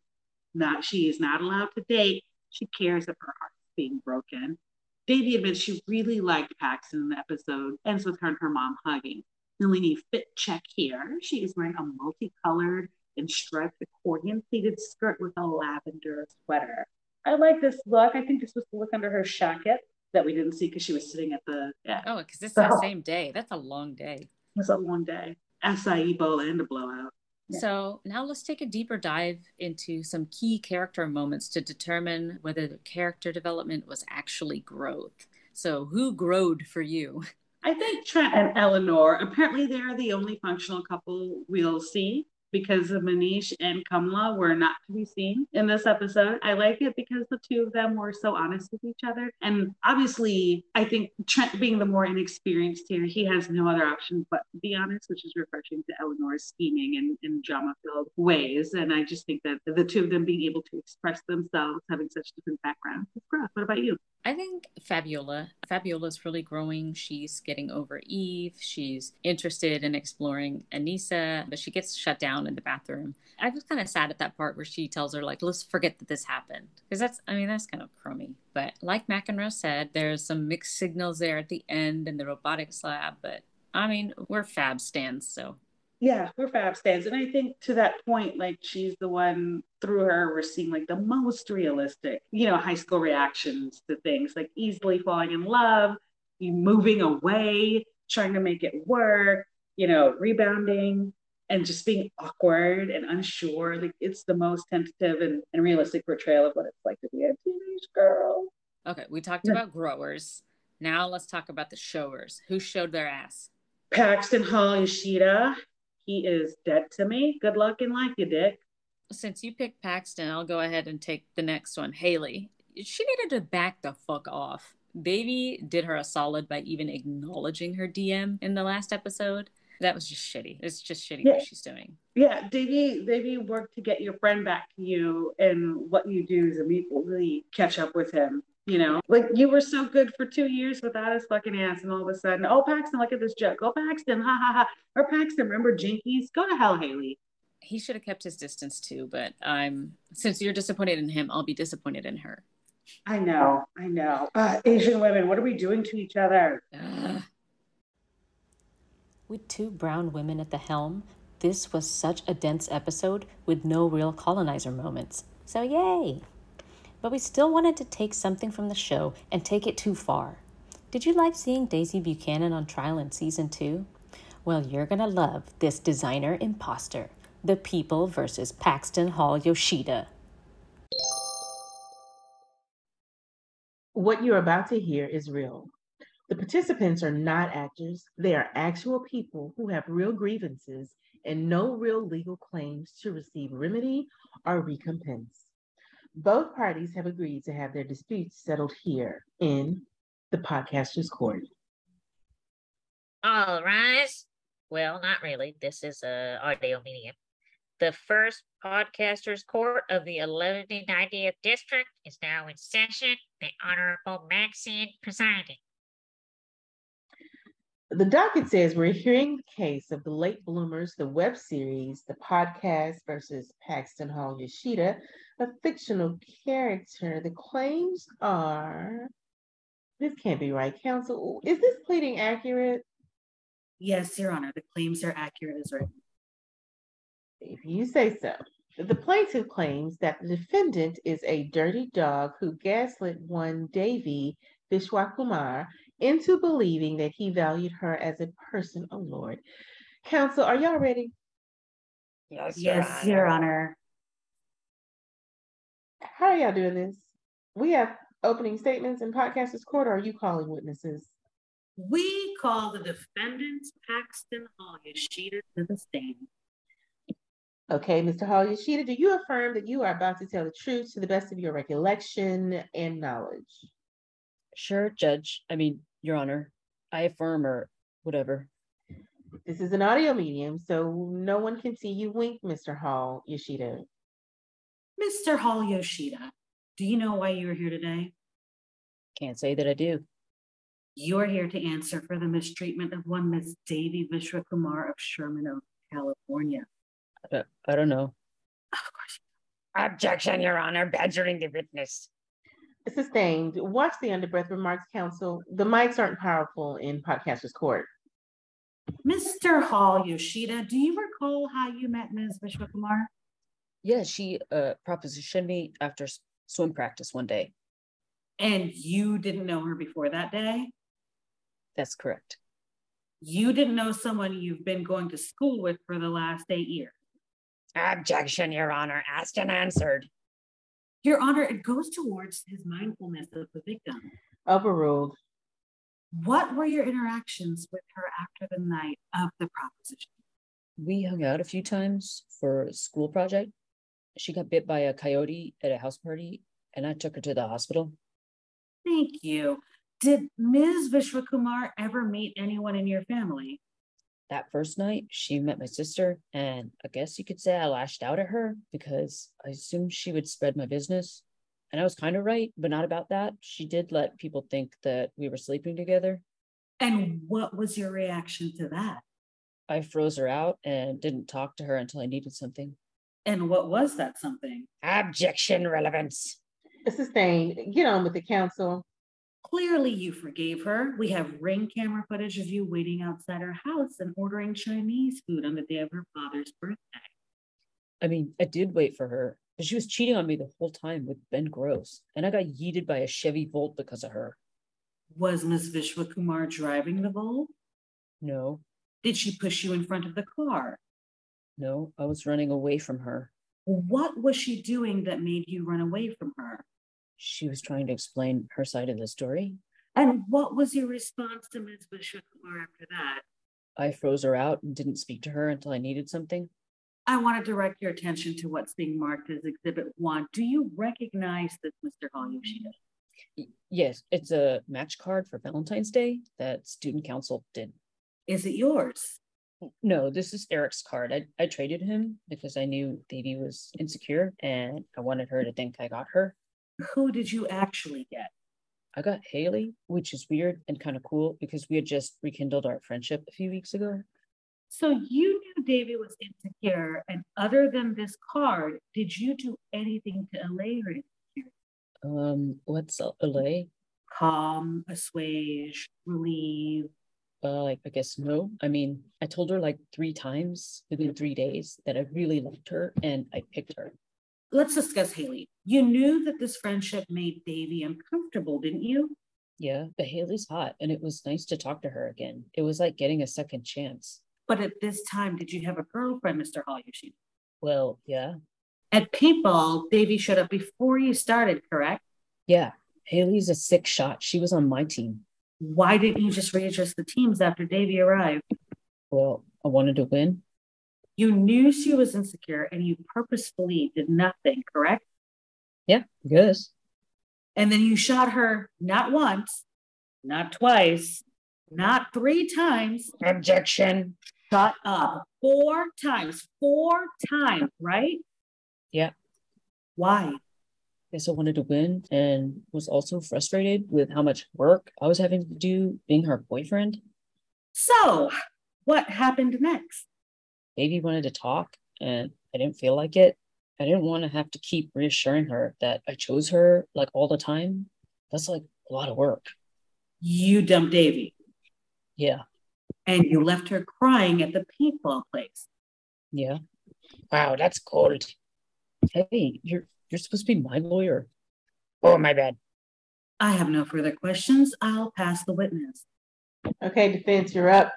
not she is not allowed to date, she cares if her heart's being broken. Devi admits she really liked Paxton in the episode, ends with her and her mom hugging. Nalini fit check here. She is wearing a multicolored and striped accordion pleated skirt with a lavender sweater. I like this look. I think this was the look under her jacket that we didn't see because she was sitting at the yeah.
Oh, because it's so, that same day. That's a long day.
It's a long day. Acai bowl and a blowout.
So now let's take a deeper dive into some key character moments to determine whether the character development was actually growth. So who growed for you?
I think Trent and Eleanor, apparently they're the only functional couple we'll see because Manish and Kamala were not to be seen in this episode. I like it because the two of them were so honest with each other. And obviously, I think Trent being the more inexperienced here, he has no other option but to be honest, which is refreshing to Eleanor's scheming and, and drama filled ways. And I just think that the two of them being able to express themselves, having such different backgrounds, is. What about you?
I think Fabiola. Fabiola's really growing. She's getting over Eve. She's interested in exploring Aneesa, but she gets shut down in the bathroom. I was kind of sad at that part where she tells her, like, let's forget that this happened. Because that's, I mean, that's kind of crummy. But like McEnroe said, there's some mixed signals there at the end in the robotics lab. But I mean, we're Fab stands, so
Yeah, we're fab stands. And I think to that point, like she's the one through her, we're seeing like the most realistic, you know, high school reactions to things like easily falling in love, moving away, trying to make it work, you know, rebounding and just being awkward and unsure. Like it's the most tentative and, and realistic portrayal of what it's like to be a teenage girl.
Okay, we talked about growers. Now let's talk about the showers. Who showed their ass?
Paxton Hall Yoshida. He is dead to me. Good luck in life, you dick.
Since you picked Paxton, I'll go ahead and take the next one. Haley. She needed to back the fuck off. Baby did her a solid by even acknowledging her DM in the last episode. That was just shitty. It's just shitty
Yeah.
what she's doing.
Yeah, Devi, Devi worked to get your friend back to you, and what you do is immediately catch up with him. You know, like you were so good for two years without his fucking ass, and all of a sudden, oh Paxton, look at this joke. Oh Paxton, ha ha ha. Or Paxton, remember Jinkies? Go to hell, Haley.
He should have kept his distance too, but I'm since you're disappointed in him, I'll be disappointed in her.
I know, I know. Uh, Asian women, what are we doing to each other?
With two brown women at the helm, this was such a dense episode with no real colonizer moments. So, yay! But we still wanted to take something from the show and take it too far. Did you like seeing Daisy Buchanan on trial in season two? Well, you're gonna love this designer imposter The People versus Paxton Hall Yoshida.
What you're about to hear is real. The participants are not actors, they are actual people who have real grievances and no real legal claims to receive remedy or recompense. Both parties have agreed to have their disputes settled here in the podcaster's court.
All rise. Well, not really. This is a audio medium. The first podcasters court of the 1190th district is now in session. The Honorable Maxine presiding.
The docket says we're hearing the case of the late bloomers, the web series, the podcast versus Paxton Hall Yoshida, a fictional character. The claims are this can't be right, counsel. Is this pleading accurate?
Yes, Your Honor, the claims are accurate as written.
If you say so. The plaintiff claims that the defendant is a dirty dog who gaslit one Devi Vishwakumar into believing that he valued her as a person. Oh Lord. Counsel, are y'all ready?
Yes,
Yes, Your Honor.
How are y'all doing this? We have opening statements in podcasters court, or are you calling witnesses?
We call the defendants Paxton Hall Yoshida to the stand.
Okay, Mr. Hall Yoshida, do you affirm that you are about to tell the truth to the best of your recollection and knowledge?
Sure, Judge. I mean, Your Honor, I affirm or whatever.
This is an audio medium, so no one can see you wink, Mr. Hall Yoshida.
Mr. Hall Yoshida, do you know why you are here today?
Can't say that I do.
You're here to answer for the mistreatment of one Miss Devi Vishwakumar of Sherman Oaks, California.
I don't, I don't know.
Of course.
Objection, Your Honor. Badgering the witness.
Sustained. Watch the underbreath remarks, counsel. The mics aren't powerful in podcasters court.
Mr. Hall Yoshida, do you recall how you met Ms. Vishwakumar?
Yeah, she uh propositioned me after swim practice one day.
And you didn't know her before that day?
That's correct.
You didn't know someone you've been going to school with for the last eight years.
Objection, Your Honor. Asked and answered.
Your Honor, it goes towards his mindfulness of the victim.
Overruled.
What were your interactions with her after the night of the proposition?
We hung out a few times for a school project. She got bit by a coyote at a house party, and I took her to the hospital.
Thank you. Did Ms. Vishwakumar ever meet anyone in your family?
That first night, she met my sister, and I guess you could say I lashed out at her because I assumed she would spread my business. And I was kind of right, but not about that. She did let people think that we were sleeping together.
And what was your reaction to that?
I froze her out and didn't talk to her until I needed something.
And what was that something?
Objection, relevance.
Sustained. Get on with the counsel.
Clearly, you forgave her. We have ring camera footage of you waiting outside her house and ordering Chinese food on the day of her father's birthday.
I mean, I did wait for her, but she was cheating on me the whole time with Ben Gross, and I got yeeted by a Chevy Volt because of her.
Was Ms. Vishwakumar driving the Volt?
No,
Did she push you in front of the car?
no, I was running away from her.
What was she doing that made you run away from her?
She was trying to explain her side of the story.
And what was your response to Ms. Vishwakumar after that?
I froze her out and didn't speak to her until I needed something.
I want to direct your attention to what's being marked as Exhibit 1. Do you recognize this, Mr.
Y- Yes, it's a match card for Valentine's Day that student council did.
Is it yours?
No, this is Eric's card. I, I traded him because I knew Devi was insecure and I wanted her to think I got her.
Who did you actually get?
I got Haley, which is weird and kind of cool because we had just rekindled our friendship a few weeks ago.
So you knew Devi was insecure, and other than this card, did you do anything to allay her? insecurity?
Um, what's LA?
Calm, assuage, relieve.
Uh, I I guess no. I mean, I told her like three times within three days that I really loved her and I picked her.
Let's discuss Haley. You knew that this friendship made Devi uncomfortable, didn't you?
Yeah, but Haley's hot and it was nice to talk to her again. It was like getting a second chance.
But at this time, did you have a girlfriend, Mr. Hall Yoshida?
Well, yeah,
At paintball, Devi showed up before you started, correct?
yeah. Haley's a sick shot. She was on my team.
Why didn't you just readjust the teams after Devi arrived?
Well, I wanted to win.
You knew she was insecure and you purposefully did nothing, correct?
Yeah, guess.
And then you shot her not once, not twice, not three times,
Objection.
shot up four times, four times, right?
Yeah.
Why?
Guess I wanted to win and was also frustrated with how much work I was having to do being her boyfriend.
So, what happened next?
Devi wanted to talk and I didn't feel like it. I didn't want to have to keep reassuring her that I chose her like all the time. That's like a lot of work.
You dumped Devi
Yeah,
and you left her crying at the paintball place.
yeah.
Wow, that's cold.
Hey, you're you're supposed to be my lawyer.
Oh, my bad.
I have no further questions. I'll pass the witness.
Okay, defense, you're up.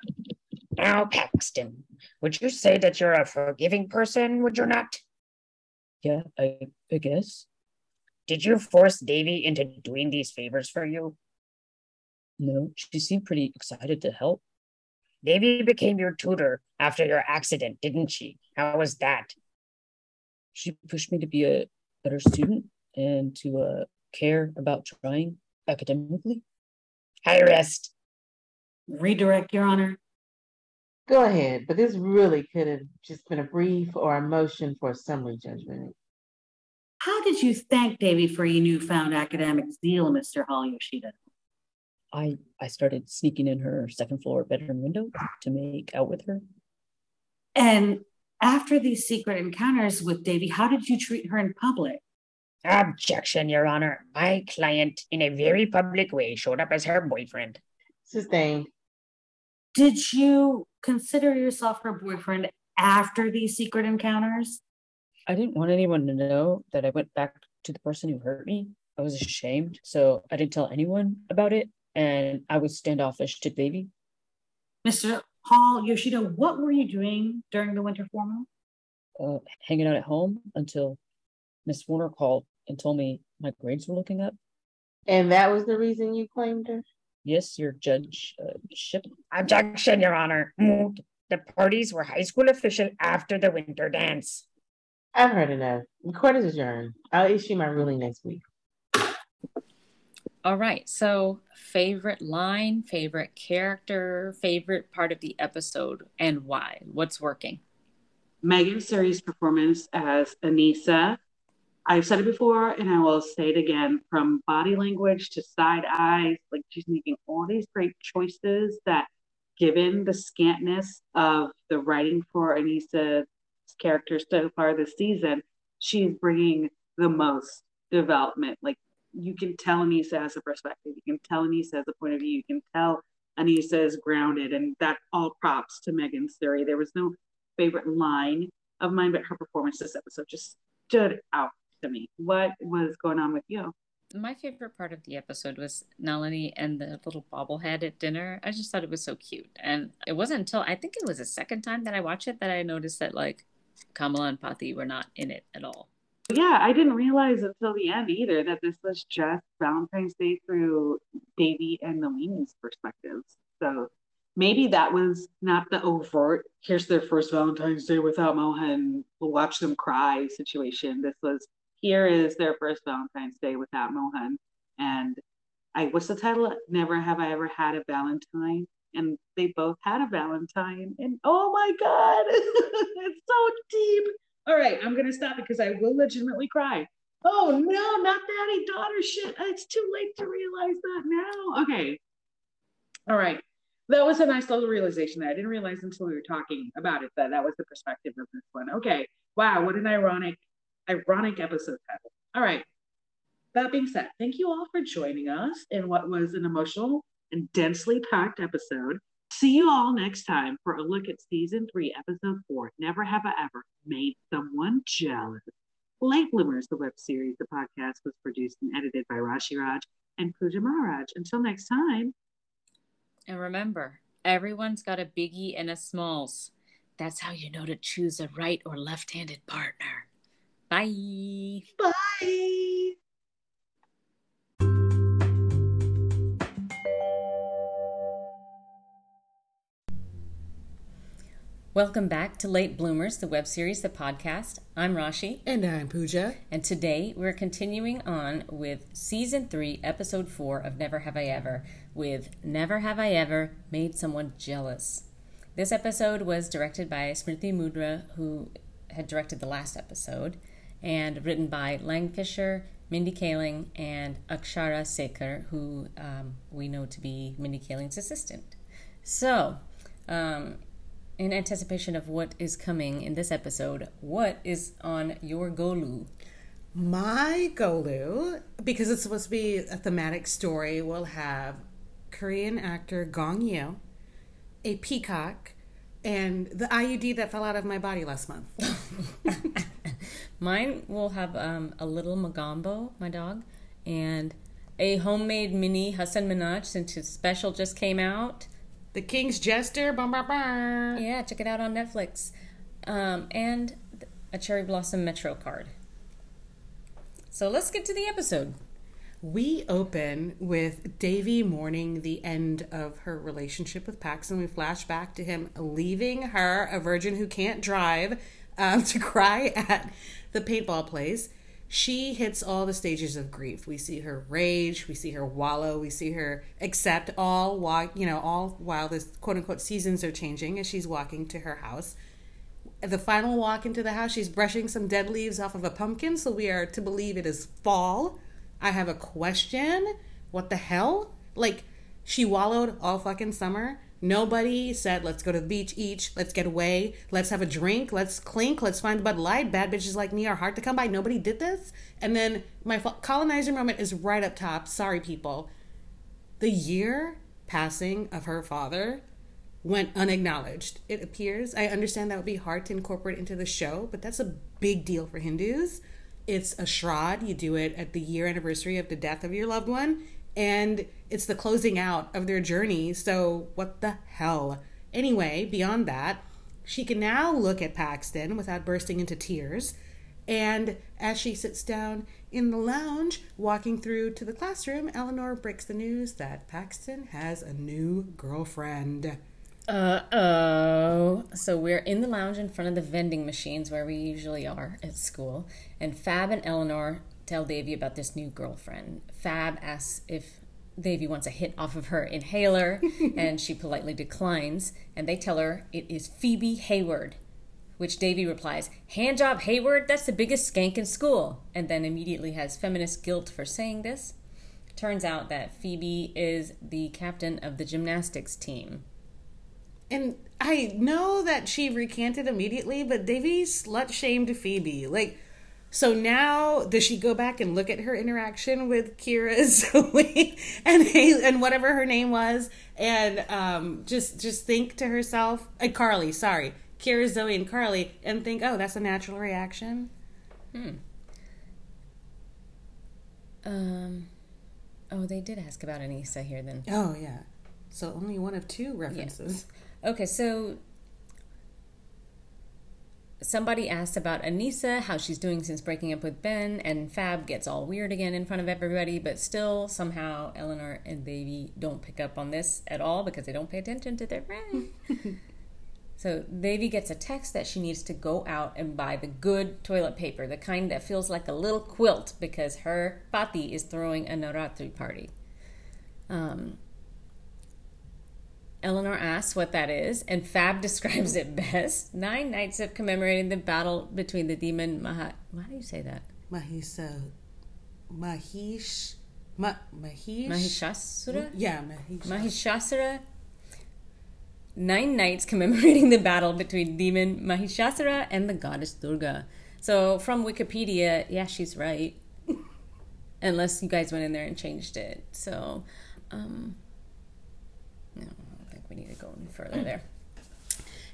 Now, Paxton, would you say that you're a forgiving person, would you not?
Yeah, I, I guess.
Did you force Devi into doing these favors for you?
No, she seemed pretty excited to help.
Devi became your tutor after your accident, didn't she? How was that?
She pushed me to be a better student and to uh, care about trying academically.
I rest.
Redirect, Your Honor.
Go ahead, but this really could have just been a brief or a motion for a summary judgment.
How did you thank Devi for your newfound academic zeal, Mr. Hall Yoshida?
I I started sneaking in her second floor bedroom window to make out with her.
And after these secret encounters with Devi, how did you treat her in public?
Objection, Your Honor. My client, in a very public way, showed up as her boyfriend.
Sustained.
Did you consider yourself her boyfriend after these secret encounters?
I didn't want anyone to know that I went back to the person who hurt me. I was ashamed, so I didn't tell anyone about it, and I was standoffish to baby.
Mr. Hall Yoshida, what were you doing during the winter formal?
uh, hanging out at home until Miss Warner called and told me my grades were looking up.
And that was the reason you claimed her?
Yes, your judge uh, ship.
Objection, Your Honor. The parties were high school official after the winter dance.
I've heard enough. The court is adjourned. I'll issue my ruling next week.
All right. So, favorite line, favorite character, favorite part of the episode, and why? What's working?
Megan Suri's performance as Aneesa. I've said it before and I will say it again from body language to side eyes, like she's making all these great choices that, given the scantness of the writing for Aneesa's character so far this season, she's bringing the most development. Like you can tell Aneesa has a perspective. You can tell Aneesa has a point of view. You can tell Aneesa is grounded, and that all props to Megan Suri. There was no favorite line of mine, but her performance this episode just stood out to me. What was going on with you?
My favorite part of the episode was Nalini and the little bobblehead at dinner. I just thought it was so cute. And it wasn't until I think it was the second time that I watched it that I noticed that like Kamala and Pati were not in it at all.
Yeah, I didn't realize until the end either that this was just Valentine's Day through Devi and Nalini's perspectives. So maybe that was not the overt, here's their first Valentine's Day without Mohan, we'll watch them cry situation. This was, here is their first Valentine's Day without Mohan. And I, what's the title? Never Have I Ever Had a Valentine. And they both had a Valentine. And oh my God, it's so deep. All right, I'm going to stop because I will legitimately cry. Oh no, not daddy daughter shit. It's too late to realize that now. Okay. All right that was a nice little realization that I didn't realize until we were talking about it that that was the perspective of this one. Okay, wow, what an ironic, ironic episode title. All right. That being said, thank you all for joining us in what was an emotional and densely packed episode. See you all next time for a look at season three, episode four. Never have I ever made someone jealous. Late Bloomers, the web series, the podcast was produced and edited by Rashi Raj and Pooja Maharaj. Until next time.
And remember, everyone's got a biggie and a smalls. That's how you know to choose a right or left handed partner. Bye.
Bye.
Welcome back to Late Bloomers, the web series, the podcast. I'm Rashi.
And I'm Pooja.
And today we're continuing on with season three, episode four of Never Have I Ever, with Never Have I Ever Made Someone Jealous. This episode was directed by Smriti Mundhra, who had directed the last episode, and written by Lang Fisher, Mindy Kaling, and Akshara Sekar, who um, we know to be Mindy Kaling's assistant. So, um, in anticipation of what is coming in this episode, what is on your Golu?
My Golu, because it's supposed to be a thematic story, will have Korean actor Gong Yoo, a peacock, and the IUD that fell out of my body last month.
Mine will have um, a little Magombo, my dog, and a homemade mini Hassan Minhaj since his special just came out.
The King's Jester. Bah, bah, bah.
Yeah, check it out on Netflix. Um, and a Cherry Blossom Metro card. So let's get to the episode.
We open with Devi mourning the end of her relationship with Paxton. We flash back to him leaving her, a virgin who can't drive, um, to cry at the paintball place she hits all the stages of grief. We see her rage, we see her wallow, we see her accept all while you know all while this quote unquote seasons are changing as she's walking to her house. The final walk into the house, she's brushing some dead leaves off of a pumpkin, so we are to believe it is fall. I have a question. What the hell? Like she wallowed all fucking summer Nobody said, let's go to the beach each, let's get away, let's have a drink, let's clink, let's find Bud Light. Bad bitches like me are hard to come by. Nobody did this. And then my colonizer moment is right up top. Sorry, people. The year passing of her father went unacknowledged. It appears. I understand that would be hard to incorporate into the show, but that's a big deal for Hindus. It's a shroud. You do it at the year anniversary of the death of your loved one and it's the closing out of their journey. So, what the hell? Anyway, beyond that, she can now look at Paxton without bursting into tears. And as she sits down in the lounge, walking through to the classroom, Eleanor breaks the news that Paxton has a new girlfriend.
Uh oh. So we're in the lounge in front of the vending machines where we usually are at school, and Fab and Eleanor tell Devi about this new girlfriend. Fab asks if Devi wants a hit off of her inhaler, and she politely declines. And they tell her it is Phoebe Hayward, which Devi replies, Handjob Hayward? That's the biggest skank in school. And then immediately has feminist guilt for saying this. Turns out that Phoebe is the captain of the gymnastics team.
And I know that she recanted immediately, but Devi slut shamed Phoebe. Like, So now does she go back and look at her interaction with Kira Zoe and and whatever her name was and um, just just think to herself, uh, Carly, sorry, Kira Zoe and Carly, and think, oh, that's a natural reaction. Hmm.
Um, oh, they did ask about Aneesa here then.
Oh yeah. So only one of two references.
Okay, so somebody asked about Aneesa, how she's doing since breaking up with Ben, and Fab gets all weird again in front of everybody, but still somehow Eleanor and Devi don't pick up on this at all because they don't pay attention to their friend. so Devi gets a text that she needs to go out and buy the good toilet paper, the kind that feels like a little quilt because her pati is throwing a Navratri party. Um, Eleanor asks what that is, and Fab describes it best. Nine nights of commemorating the battle between the demon Maha. Why do you say that?
Mahisa, Mahish, Ma, Mahish,
Mahishasura?
Yeah, Mahish.
Mahishasura. Nine nights commemorating the battle between demon Mahishasura and the goddess Durga. So from Wikipedia, yeah, she's right. Unless you guys went in there and changed it. So, um, no, I don't think we need to go any further there.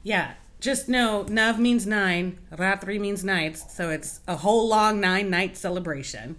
Yeah, just know Nav means nine, Ratri means nights, so it's a whole long nine night celebration.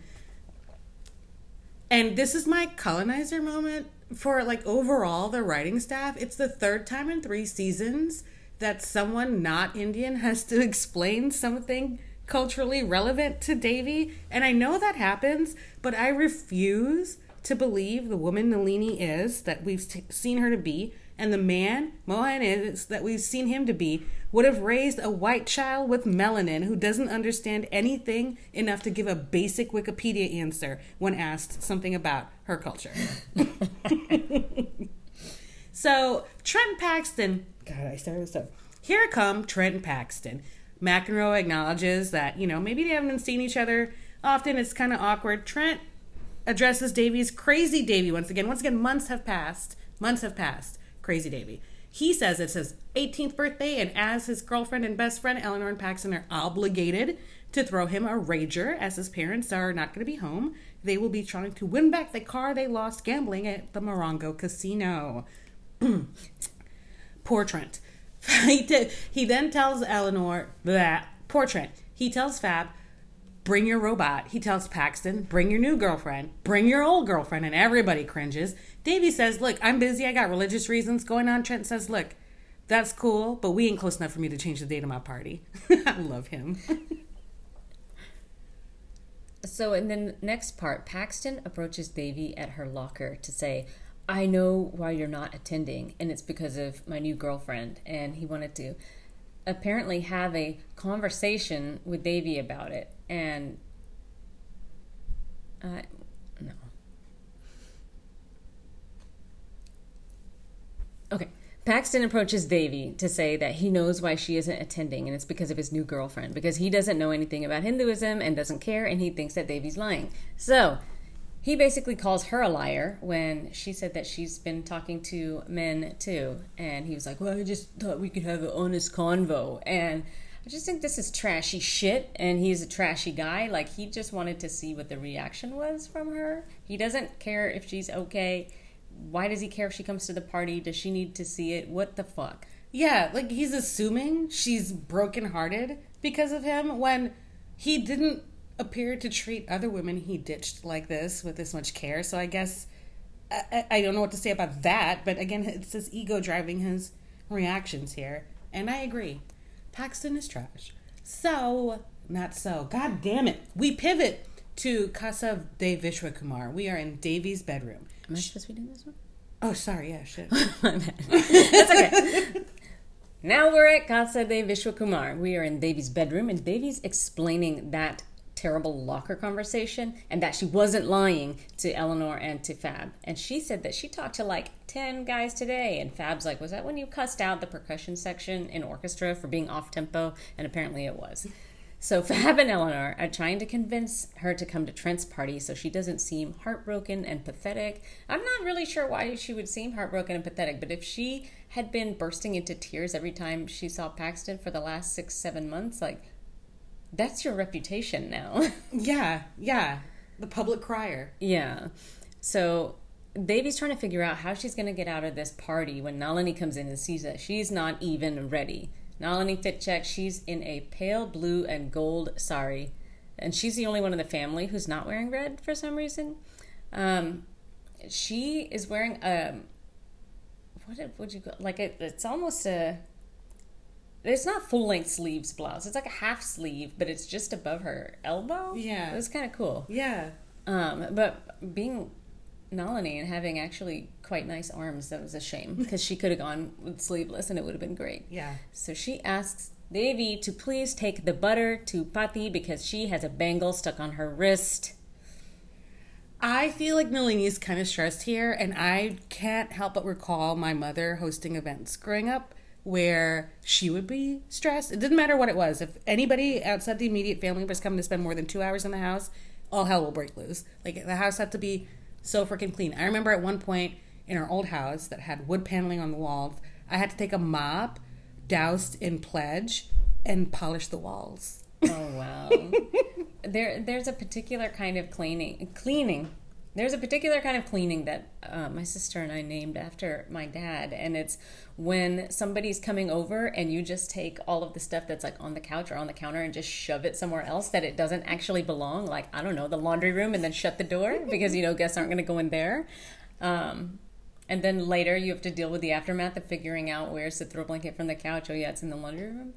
And this is my colonizer moment for like overall the writing staff. It's the third time in three seasons that someone not Indian has to explain something culturally relevant to Devi. And I know that happens, but I refuse to believe the woman Nalini is that we've t- seen her to be, and the man Mohan is that we've seen him to be, would have raised a white child with melanin who doesn't understand anything enough to give a basic Wikipedia answer when asked something about her culture. so Trent Paxton, God, I started this up. Here come Trent and Paxton. McEnroe acknowledges that, you know, maybe they haven't seen each other often. It's kind of awkward. Trent addresses Devi's crazy Devi once again. Once again, months have passed. Months have passed. Crazy Devi. He says it's his 18th birthday, and as his girlfriend and best friend, Eleanor and Paxton are obligated to throw him a rager as his parents are not going to be home. They will be trying to win back the car they lost gambling at the Morongo Casino. Poor Trent. he, then tells Eleanor that, poor Trent, he tells Fab, bring your robot. He tells Paxton, bring your new girlfriend, bring your old girlfriend, and everybody cringes. Devi says, look, I'm busy. I got religious reasons going on. Trent says, look, that's cool, but we ain't close enough for me to change the date of my party. I love him.
So in the next part, Paxton approaches Devi at her locker to say, I know why you're not attending, and it's because of my new girlfriend. And he wanted to apparently have a conversation with Davy about it. And uh, no. Okay. Paxton approaches Devi to say that he knows why she isn't attending, and it's because of his new girlfriend, because he doesn't know anything about Hinduism and doesn't care, and he thinks that Devi's lying. So, he basically calls her a liar when she said that she's been talking to men too. And he was like, Well, I just thought we could have an honest convo. And I just think this is trashy shit. And he's a trashy guy. Like, he just wanted to see what the reaction was from her. He doesn't care if she's okay. Why does he care if she comes to the party? Does she need to see it? What the fuck?
Yeah, like he's assuming she's brokenhearted because of him when he didn't appear to treat other women he ditched like this with this much care. So I guess I, I- don't know what to say about that, but again, it's his ego driving his reactions here. And I agree. Paxton is trash. So, not so. God damn it. We pivot to Casa de Vishwakumar. We are in Devi's bedroom.
Am I supposed to be doing this one?
Oh, sorry. Yeah, shit.
My bad. That's okay. Now we're at Casa de Vishwakumar. We are in Devi's bedroom, and Devi's explaining that terrible locker conversation and that she wasn't lying to Eleanor and to Fab. And she said that she talked to like 10 guys today. And Fab's like, Was that when you cussed out the percussion section in orchestra for being off tempo? And apparently it was. So Fab and Eleanor are trying to convince her to come to Trent's party so she doesn't seem heartbroken and pathetic. I'm not really sure why she would seem heartbroken and pathetic, but if she had been bursting into tears every time she saw Paxton for the last six, seven months, like that's your reputation now.
Yeah, yeah. The public crier.
yeah. So Devi's trying to figure out how she's going to get out of this party when Nalini comes in and sees that she's not even ready. Nalini fit check, she's in a pale blue and gold sari, and she's the only one in the family who's not wearing red for some reason. Um, she is wearing a what would you go like it, it's almost a it's not full length sleeves blouse. It's like a half sleeve, but it's just above her elbow.
Yeah.
it was kind of cool.
Yeah.
Um, but being Nalini and having actually quite nice arms, that was a shame because she could have gone with sleeveless and it would have been great.
Yeah.
So she asks Devi to please take the butter to Pati because she has a bangle stuck on her wrist.
I feel like Nalini is kind of stressed here, and I can't help but recall my mother hosting events growing up where she would be stressed. It didn't matter what it was. If anybody outside the immediate family was coming to spend more than two hours in the house, all hell will break loose. Like the house had to be so freaking clean. I remember at one point in our old house that had wood paneling on the walls, I had to take a mop doused in pledge and polish the walls.
Oh wow. there there's a particular kind of cleaning cleaning. There's a particular kind of cleaning that uh, my sister and I named after my dad, and it's when somebody's coming over and you just take all of the stuff that's like on the couch or on the counter and just shove it somewhere else that it doesn't actually belong, like I don't know, the laundry room, and then shut the door because you know guests aren't going to go in there. Um, and then later you have to deal with the aftermath of figuring out where's the throw blanket from the couch. Oh yeah, it's in the laundry room.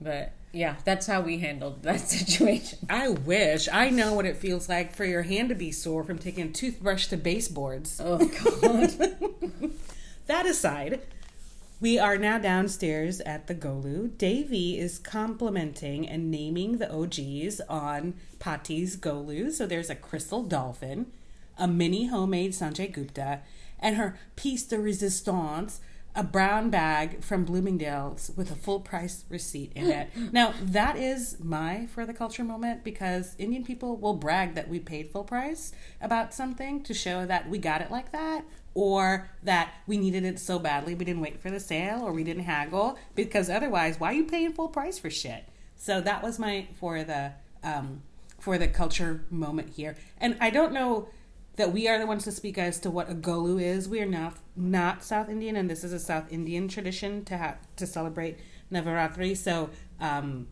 But yeah, that's how we handled that situation.
I wish I know what it feels like for your hand to be sore from taking a toothbrush to baseboards.
Oh god.
That aside, we are now downstairs at the Golu. Devi is complimenting and naming the OGs on Pati's Golu. So there's a crystal dolphin, a mini homemade Sanjay Gupta, and her piece de resistance, a brown bag from Bloomingdale's with a full price receipt in it. now, that is my for the culture moment because Indian people will brag that we paid full price about something to show that we got it like that or that we needed it so badly we didn't wait for the sale or we didn't haggle because otherwise why are you paying full price for shit so that was my for the um for the culture moment here and i don't know that we are the ones to speak as to what a golu is. We are not not south indian and this is a south indian tradition to have to celebrate navaratri. So um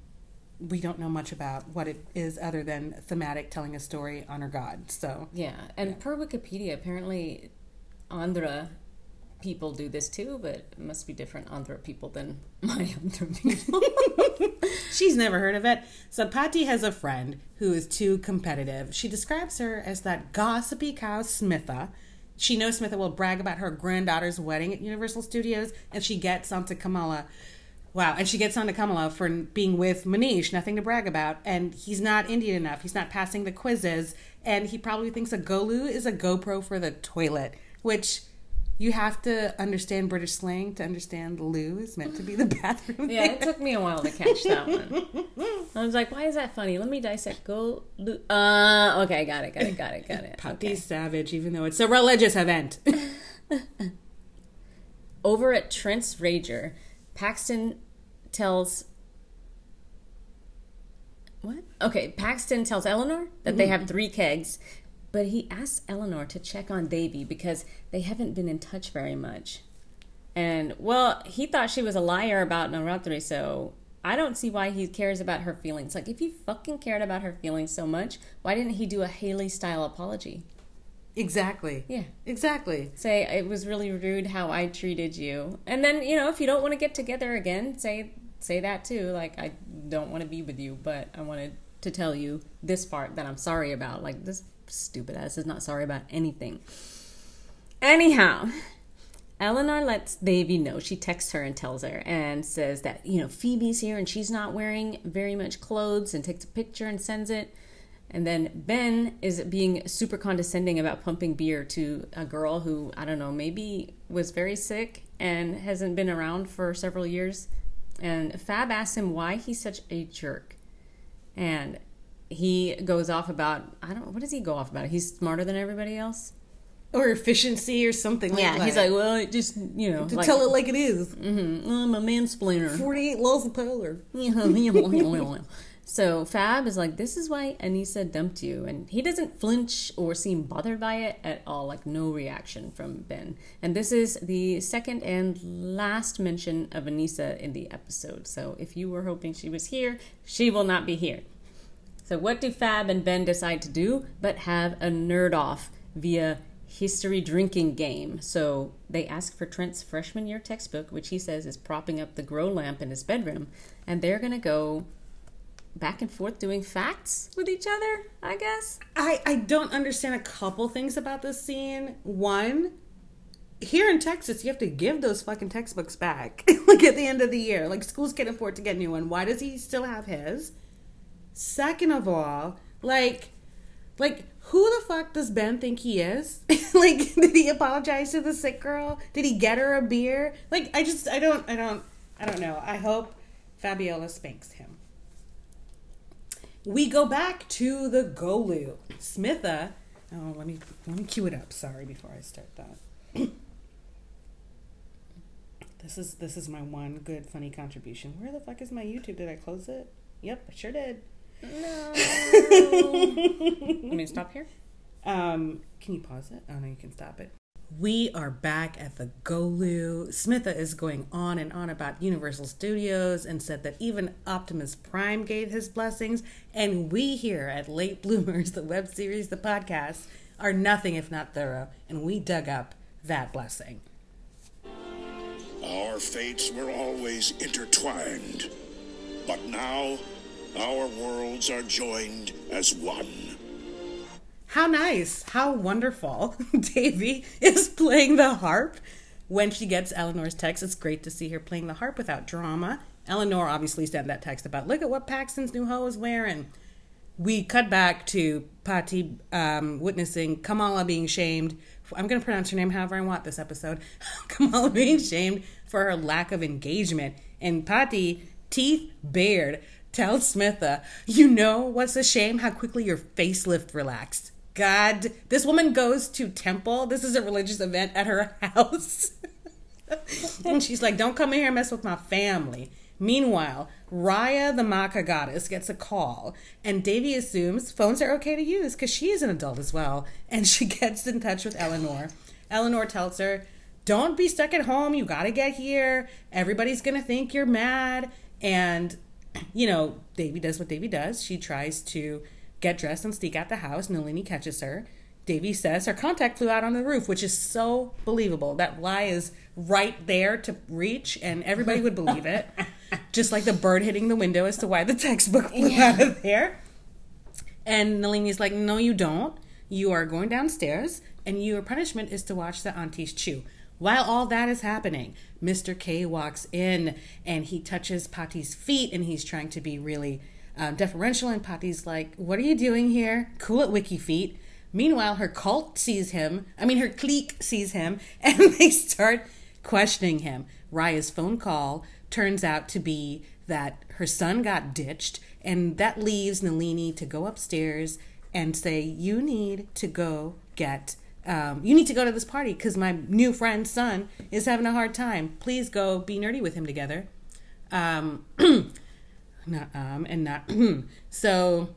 we don't know much about what it is other than thematic telling a story on our god. So
Yeah, and per Wikipedia, apparently Andhra people do this too, but it must be different Andhra people than my Andhra people.
She's never heard of it. So has a friend who is too competitive. She describes her as that gossipy cow Smitha. She knows Smitha will brag about her granddaughter's wedding at Universal Studios, and she gets onto Kamala. Wow, and she gets onto Kamala for being with Manish, nothing to brag about, and he's not Indian enough. He's not passing the quizzes, and he probably thinks a Golu is a GoPro for the toilet, which you have to understand British slang to understand loo is meant to be the bathroom.
yeah, it took me a while to catch that one. I was like, why is that funny? Let me dissect. Go. loo. Uh, okay, got it, got it, got it, got it.
Pati's savage, even though it's a religious event.
Over at Trent's Rager, Paxton tells. What? Okay, Paxton tells Eleanor that they have three kegs, but he asks Eleanor to check on Davy because they haven't been in touch very much. And, well, he thought she was a liar about Navratri, so I don't see why he cares about her feelings. Like, if he fucking cared about her feelings so much, why didn't he do a Haley style apology?
exactly.
Yeah.
Exactly.
say it was really rude how I treated you. And then, you know, if you don't want to get together again, say say that too. Like I don't want to be with you, but I wanted to tell you this part that I'm sorry about. Like this stupid ass is not sorry about anything. Anyhow, Eleanor lets Devi know. She texts her and tells her and says that, you know, Phoebe's here and she's not wearing very much clothes and takes a picture and sends it. And then Ben is being super condescending about pumping beer to a girl who, I don't know, maybe was very sick and hasn't been around for several years. And Fab asks him why he's such a jerk. And he goes off about, I don't what does he go off about? He's smarter than everybody else?
Or efficiency or something like that.
he's like, well, it just, you know,
to
like,
tell it like it is.
"Mhm, I'm a mansplainer.
48 laws of power.
So Fab is like, this is why Aneesa dumped you. And he doesn't flinch or seem bothered by it at all, like no reaction from Ben. And this is the second and last mention of Aneesa in the episode. So if you were hoping she was here, she will not be here. So what do Fab and Ben decide to do but have a nerd off via history drinking game. So they ask for Trent's freshman year textbook, which he says is propping up the grow lamp in his bedroom, and they're going to go back and forth doing facts with each other, I guess.
I, I don't understand a couple things about this scene. One, here in Texas, you have to give those fucking textbooks back, like at the end of the year. Like schools can't afford to get new one. Why does he still have his? Second of all, like, like who the fuck does Ben think he is? like, did he apologize to the sick girl? Did he get her a beer? Like, I just, I don't, I don't, I don't know. I hope Fabiola spanks him. We go back to the Golu. Smitha. Oh, let me let me cue it up. Sorry, before I start that. this is this is my one good funny contribution. Where the fuck is my YouTube? Did I close it? Yep, I sure did.
No. Let me stop here.
Um, can you pause it? Oh no, you can stop it. We are back at the Golu. Smitha is going on and on about Universal Studios and said that even Optimus Prime gave his blessings. And we here at Late Bloomers, the web series, the podcast, are nothing if not thorough. And we dug up that blessing.
Our fates were always intertwined. But now, our worlds are joined as one.
How nice. How wonderful. Devi is playing the harp when she gets Eleanor's text. It's great to see her playing the harp without drama. Eleanor obviously sent that text about, look at what Paxton's new hoe is wearing. We cut back to Pati um, witnessing Kamala being shamed. I'm going to pronounce her name however I want this episode. Kamala being shamed for her lack of engagement. And Pati, teeth bared, tells Smitha, You know what's a shame? How quickly your facelift relaxed. God, this woman goes to temple. This is a religious event at her house. and she's like, Don't come in here and mess with my family. Meanwhile, Raya, the Maka goddess, gets a call, and Devi assumes phones are okay to use because she is an adult as well. And she gets in touch with Eleanor. Eleanor tells her, Don't be stuck at home. You got to get here. Everybody's going to think you're mad. And, you know, Devi does what Devi does. She tries to get dressed and sneak out the house. Nalini catches her. Devi says her contact flew out on the roof, which is so believable. That lie is right there to reach, and everybody would believe it. Just like the bird hitting the window as to why the textbook flew yeah. out of there. And Nalini's like, No, you don't. You are going downstairs, and your punishment is to watch the aunties chew. While all that is happening, Mr. K walks in and he touches Pati's feet, and he's trying to be really um, deferential. And Pati's like, What are you doing here? Cool at Wiki Feet. Meanwhile, her cult sees him. I mean, her clique sees him, and they start questioning him. Raya's phone call turns out to be that her son got ditched, and that leaves Nalini to go upstairs and say, You need to go get. Um, you need to go to this party because my new friend's son is having a hard time. Please go be nerdy with him together. Um, not um and not so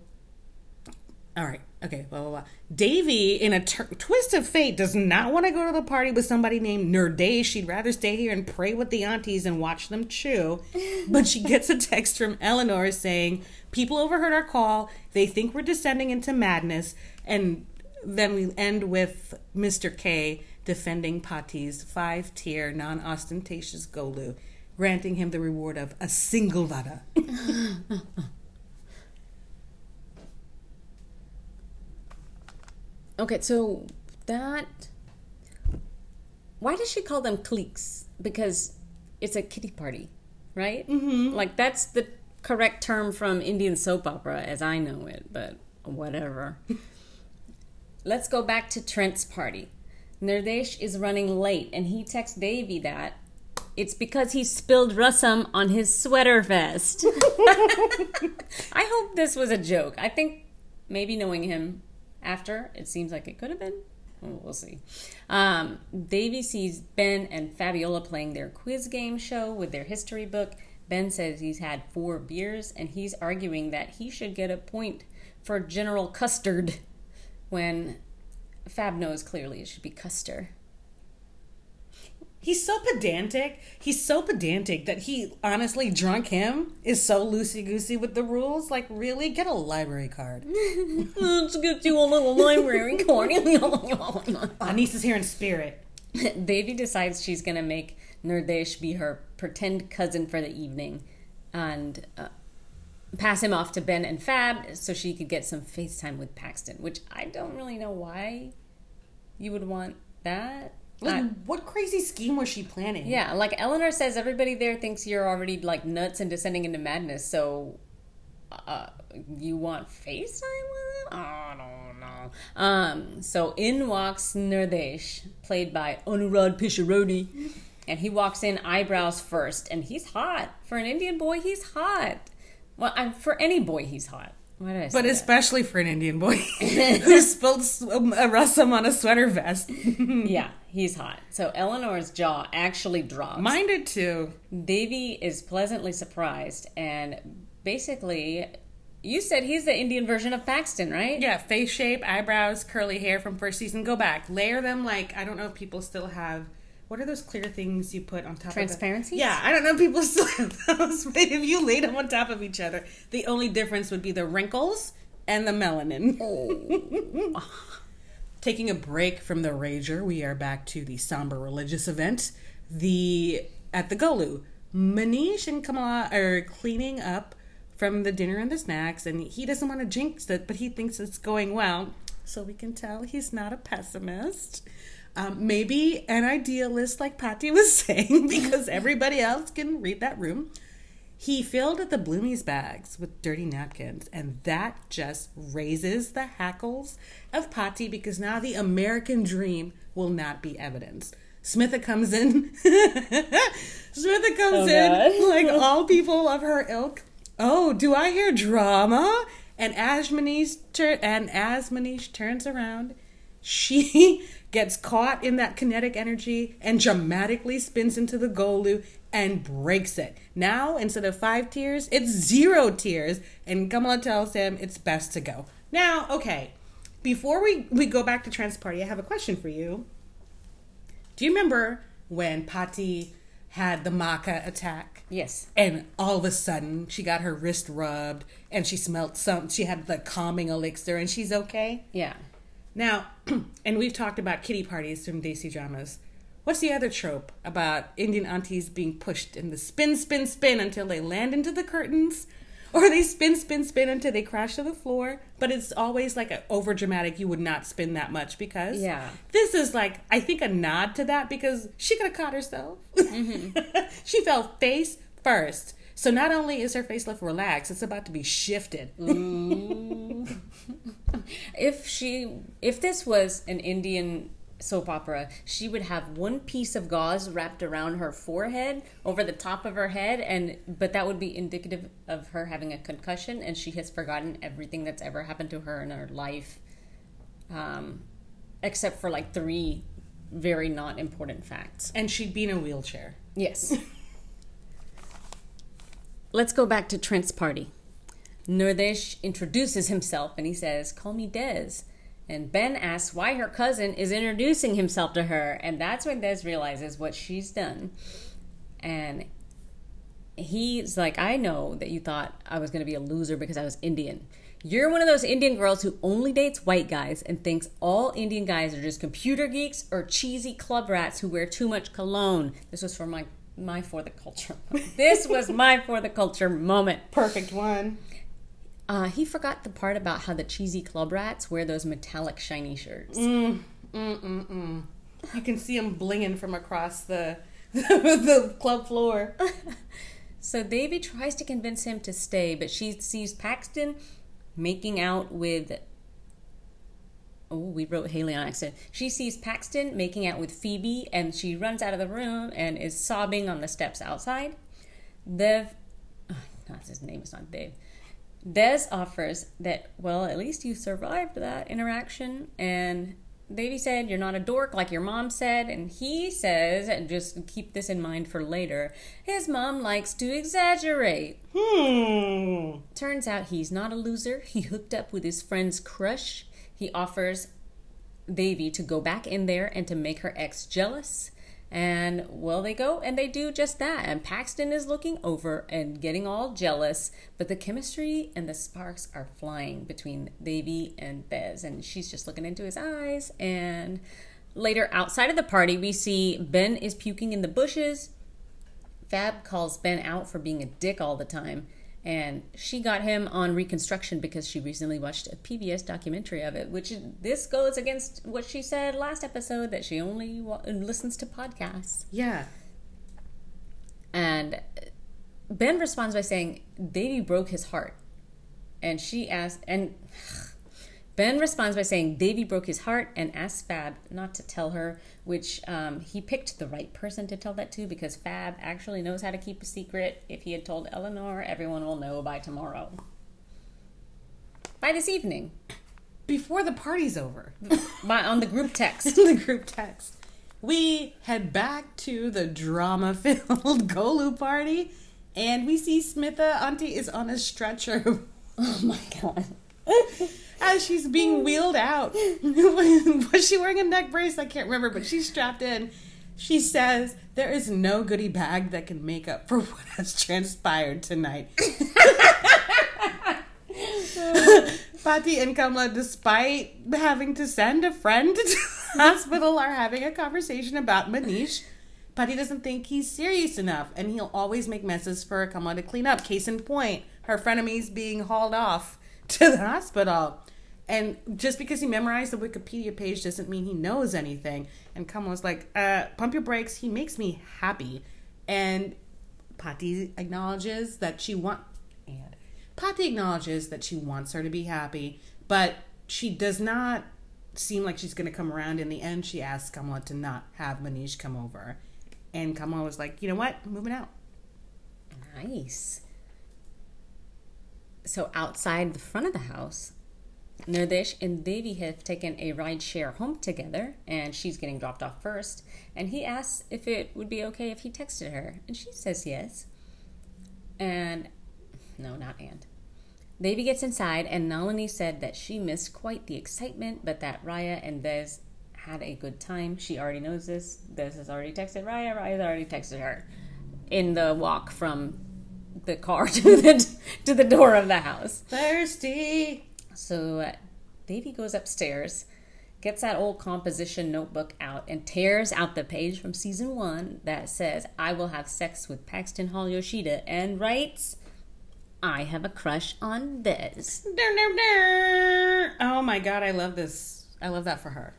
all right okay blah blah blah. Devi in a ter- twist of fate does not want to go to the party with somebody named nerday she'd rather stay here and pray with the aunties and watch them chew. But she gets a text from eleanor saying people overheard our call. They think we're descending into madness. And then we end with mr k defending pati's five-tier non-ostentatious golu granting him the reward of a single vada.
okay, so that. Why does she call them cliques? Because it's a kitty party, right? Mm-hmm. Like, that's the correct term from Indian soap opera as I know it, but whatever. Let's go back to Trent's party. Nirdesh is running late and he texts Devi that it's because he spilled rasam on his sweater vest. I hope this was a joke. I think maybe knowing him after, it seems like it could have been. we'll see. Um, Devi sees Ben and Fabiola playing their quiz game show with their history book. Ben says he's had four beers and he's arguing that he should get a point for General Custard when Fab knows clearly it should be Custer.
He's so pedantic. He's so pedantic that he honestly drunk him is so loosey goosey with the rules. Like, really, get a library card.
Let's get you a little library card.
Anise is here in spirit.
Devi decides she's gonna make Nirdesh be her pretend cousin for the evening, and uh, pass him off to Ben and Fab so she could get some FaceTime with Paxton. Which I don't really know why you would want that.
Like,
I-
what crazy scheme was she planning?
yeah, like Eleanor says, everybody there thinks you're already like nuts and descending into madness. So, uh, you want FaceTime with him? I don't know. Um, so in walks Nirdesh, played by Anirudh Pisharody, and he walks in eyebrows first, and he's hot for an Indian boy. He's hot. Well, I'm, for any boy, he's hot. Why did I
But
that?
especially for an Indian boy who spilled um, a rasam on a sweater vest.
yeah, he's hot. So Eleanor's jaw actually drops.
Mine did too.
Devi is pleasantly surprised and basically you said he's the Indian version of Paxton, right?
Yeah, face shape, eyebrows, curly hair from first season. Go back, layer them like I don't know if people still have. What are those clear things you put on top of? Transparency? Yeah, I don't know if people still have those, but if you laid them on top of each other, the only difference would be the wrinkles and the melanin. Oh. Ah. Taking a break from the rager, we are back to the somber religious event. The at the Golu, Manish and Kamala are cleaning up from the dinner and the snacks, and he doesn't want to jinx it, but he thinks it's going well. So we can tell he's not a pessimist. Um, maybe an idealist, like Pati was saying, because everybody else can read that room. He filled the Bloomies bags with dirty napkins, and that just raises the hackles of Pati because now the American dream will not be evidence. Smitha comes in. Smitha comes in like all people of her ilk. Oh, do I hear drama? And as Manish tur- and as Manish turns around, she gets caught in that kinetic energy and dramatically spins into the Golu and breaks it. Now, instead of five tears, it's zero tears. And Kamala tells him it's best to go. Now, okay, before we, we go back to Trent's Party, I have a question for you. Do you remember when Pati had the Maca attack?
Yes.
And all of a sudden, she got her wrist rubbed and she smelled some, she had the calming elixir and she's okay?
Yeah.
Now, and we've talked about kitty parties from Desi dramas. What's the other trope about Indian aunties being pushed in the spin, spin, spin until they land into the curtains? Or they spin, spin, spin until they crash to the floor? But it's always like a over dramatic, you would not spin that much because
Yeah.
this is like, I think, a nod to that because she could have caught herself.
Mm-hmm.
she fell face first. So not only is her facelift relaxed, it's about to be shifted.
If she if this was an Indian soap opera, she would have one piece of gauze wrapped around her forehead over the top of her head and but that would be indicative of her having a concussion and she has forgotten everything that's ever happened to her in her life. Um except for like three very not important facts.
And she'd be in a wheelchair.
Yes. Let's go back to Trent's party. Nirdesh introduces himself and he says, Call me Dez. And Ben asks why her cousin is introducing himself to her. And that's when Dez realizes what she's done. And he's like, I know that you thought I was going to be a loser because I was Indian. You're one of those Indian girls who only dates white guys and thinks all Indian guys are just computer geeks or cheesy club rats who wear too much cologne. This was for my my for the culture. this was my for the culture moment.
Perfect one.
Uh, he forgot the part about how the cheesy club rats wear those metallic shiny shirts. Mm, mm, mm, mm.
You can see them blinging from across the the club floor.
So Devi tries to convince him to stay, but she sees Paxton making out with. Oh, we wrote Haley on accident. She sees Paxton making out with Phoebe, and she runs out of the room and is sobbing on the steps outside. Dev, oh, not his name is not Dave. Des offers that well, at least you survived that interaction, and Devi said, You're not a dork like your mom said. And he says, and just keep this in mind for later, his mom likes to exaggerate.
Hmm.
Turns out he's not a loser. He hooked up with his friend's crush. He offers Devi to go back in there and to make her ex jealous. And well, they go and they do just that. And Paxton is looking over and getting all jealous, but the chemistry and the sparks are flying between Devi and Des. And she's just looking into his eyes. And later, outside of the party, we see Ben is puking in the bushes. Fab calls Ben out for being a dick all the time. And she got him on Reconstruction because she recently watched a PBS documentary of it, which this goes against what she said last episode that she only wa- listens to podcasts.
Yeah.
And Ben responds by saying, Devi broke his heart. And she asks, and Ben responds by saying Devi broke his heart and asked Fab not to tell her, which um, he picked the right person to tell that to because Fab actually knows how to keep a secret. If he had told Eleanor, everyone will know by tomorrow. By this evening,
Before the party's over,
by on the group text.
the group text, we head back to the drama filled Golu party and we see Smitha Auntie is on a stretcher
Oh my god.
as she's being wheeled out. Was she wearing a neck brace? I can't remember, but she's strapped in. She says, There is no goodie bag that can make up for what has transpired tonight. Pati and Kamala, despite having to send a friend to the hospital, are having a conversation about Manish. Pati doesn't think he's serious enough, and he'll always make messes for Kamala to clean up. Case in point, her frenemies being hauled off to the hospital. And just because he memorized the Wikipedia page doesn't mean he knows anything. And Kamala's like, uh, pump your brakes. He makes me happy. And Pati acknowledges that she want and Pati acknowledges that she wants her to be happy, but she does not seem like she's going to come around. In the end, she asks Kamala to not have Manish come over. And Kamala was like, you know what? I'm moving out.
Nice. So outside the front of the house, Nirdesh and Devi have taken a ride share home together, and she's getting dropped off first. And he asks if it would be okay if he texted her, and she says yes. And no, not and. Devi gets inside, and Nalini said that she missed quite the excitement, but that Raya and Des had a good time. She already knows this. Des has already texted Raya. Raya's already texted her in the walk from the car to the to the door of the house.
Thirsty.
So uh, Devi goes upstairs, gets that old composition notebook out, and tears out the page from season one that says, I will have sex with Paxton Hall Yoshida, and writes, I have a crush on Des.
Dur, dur, dur. Oh my god, I love this. I love that for her.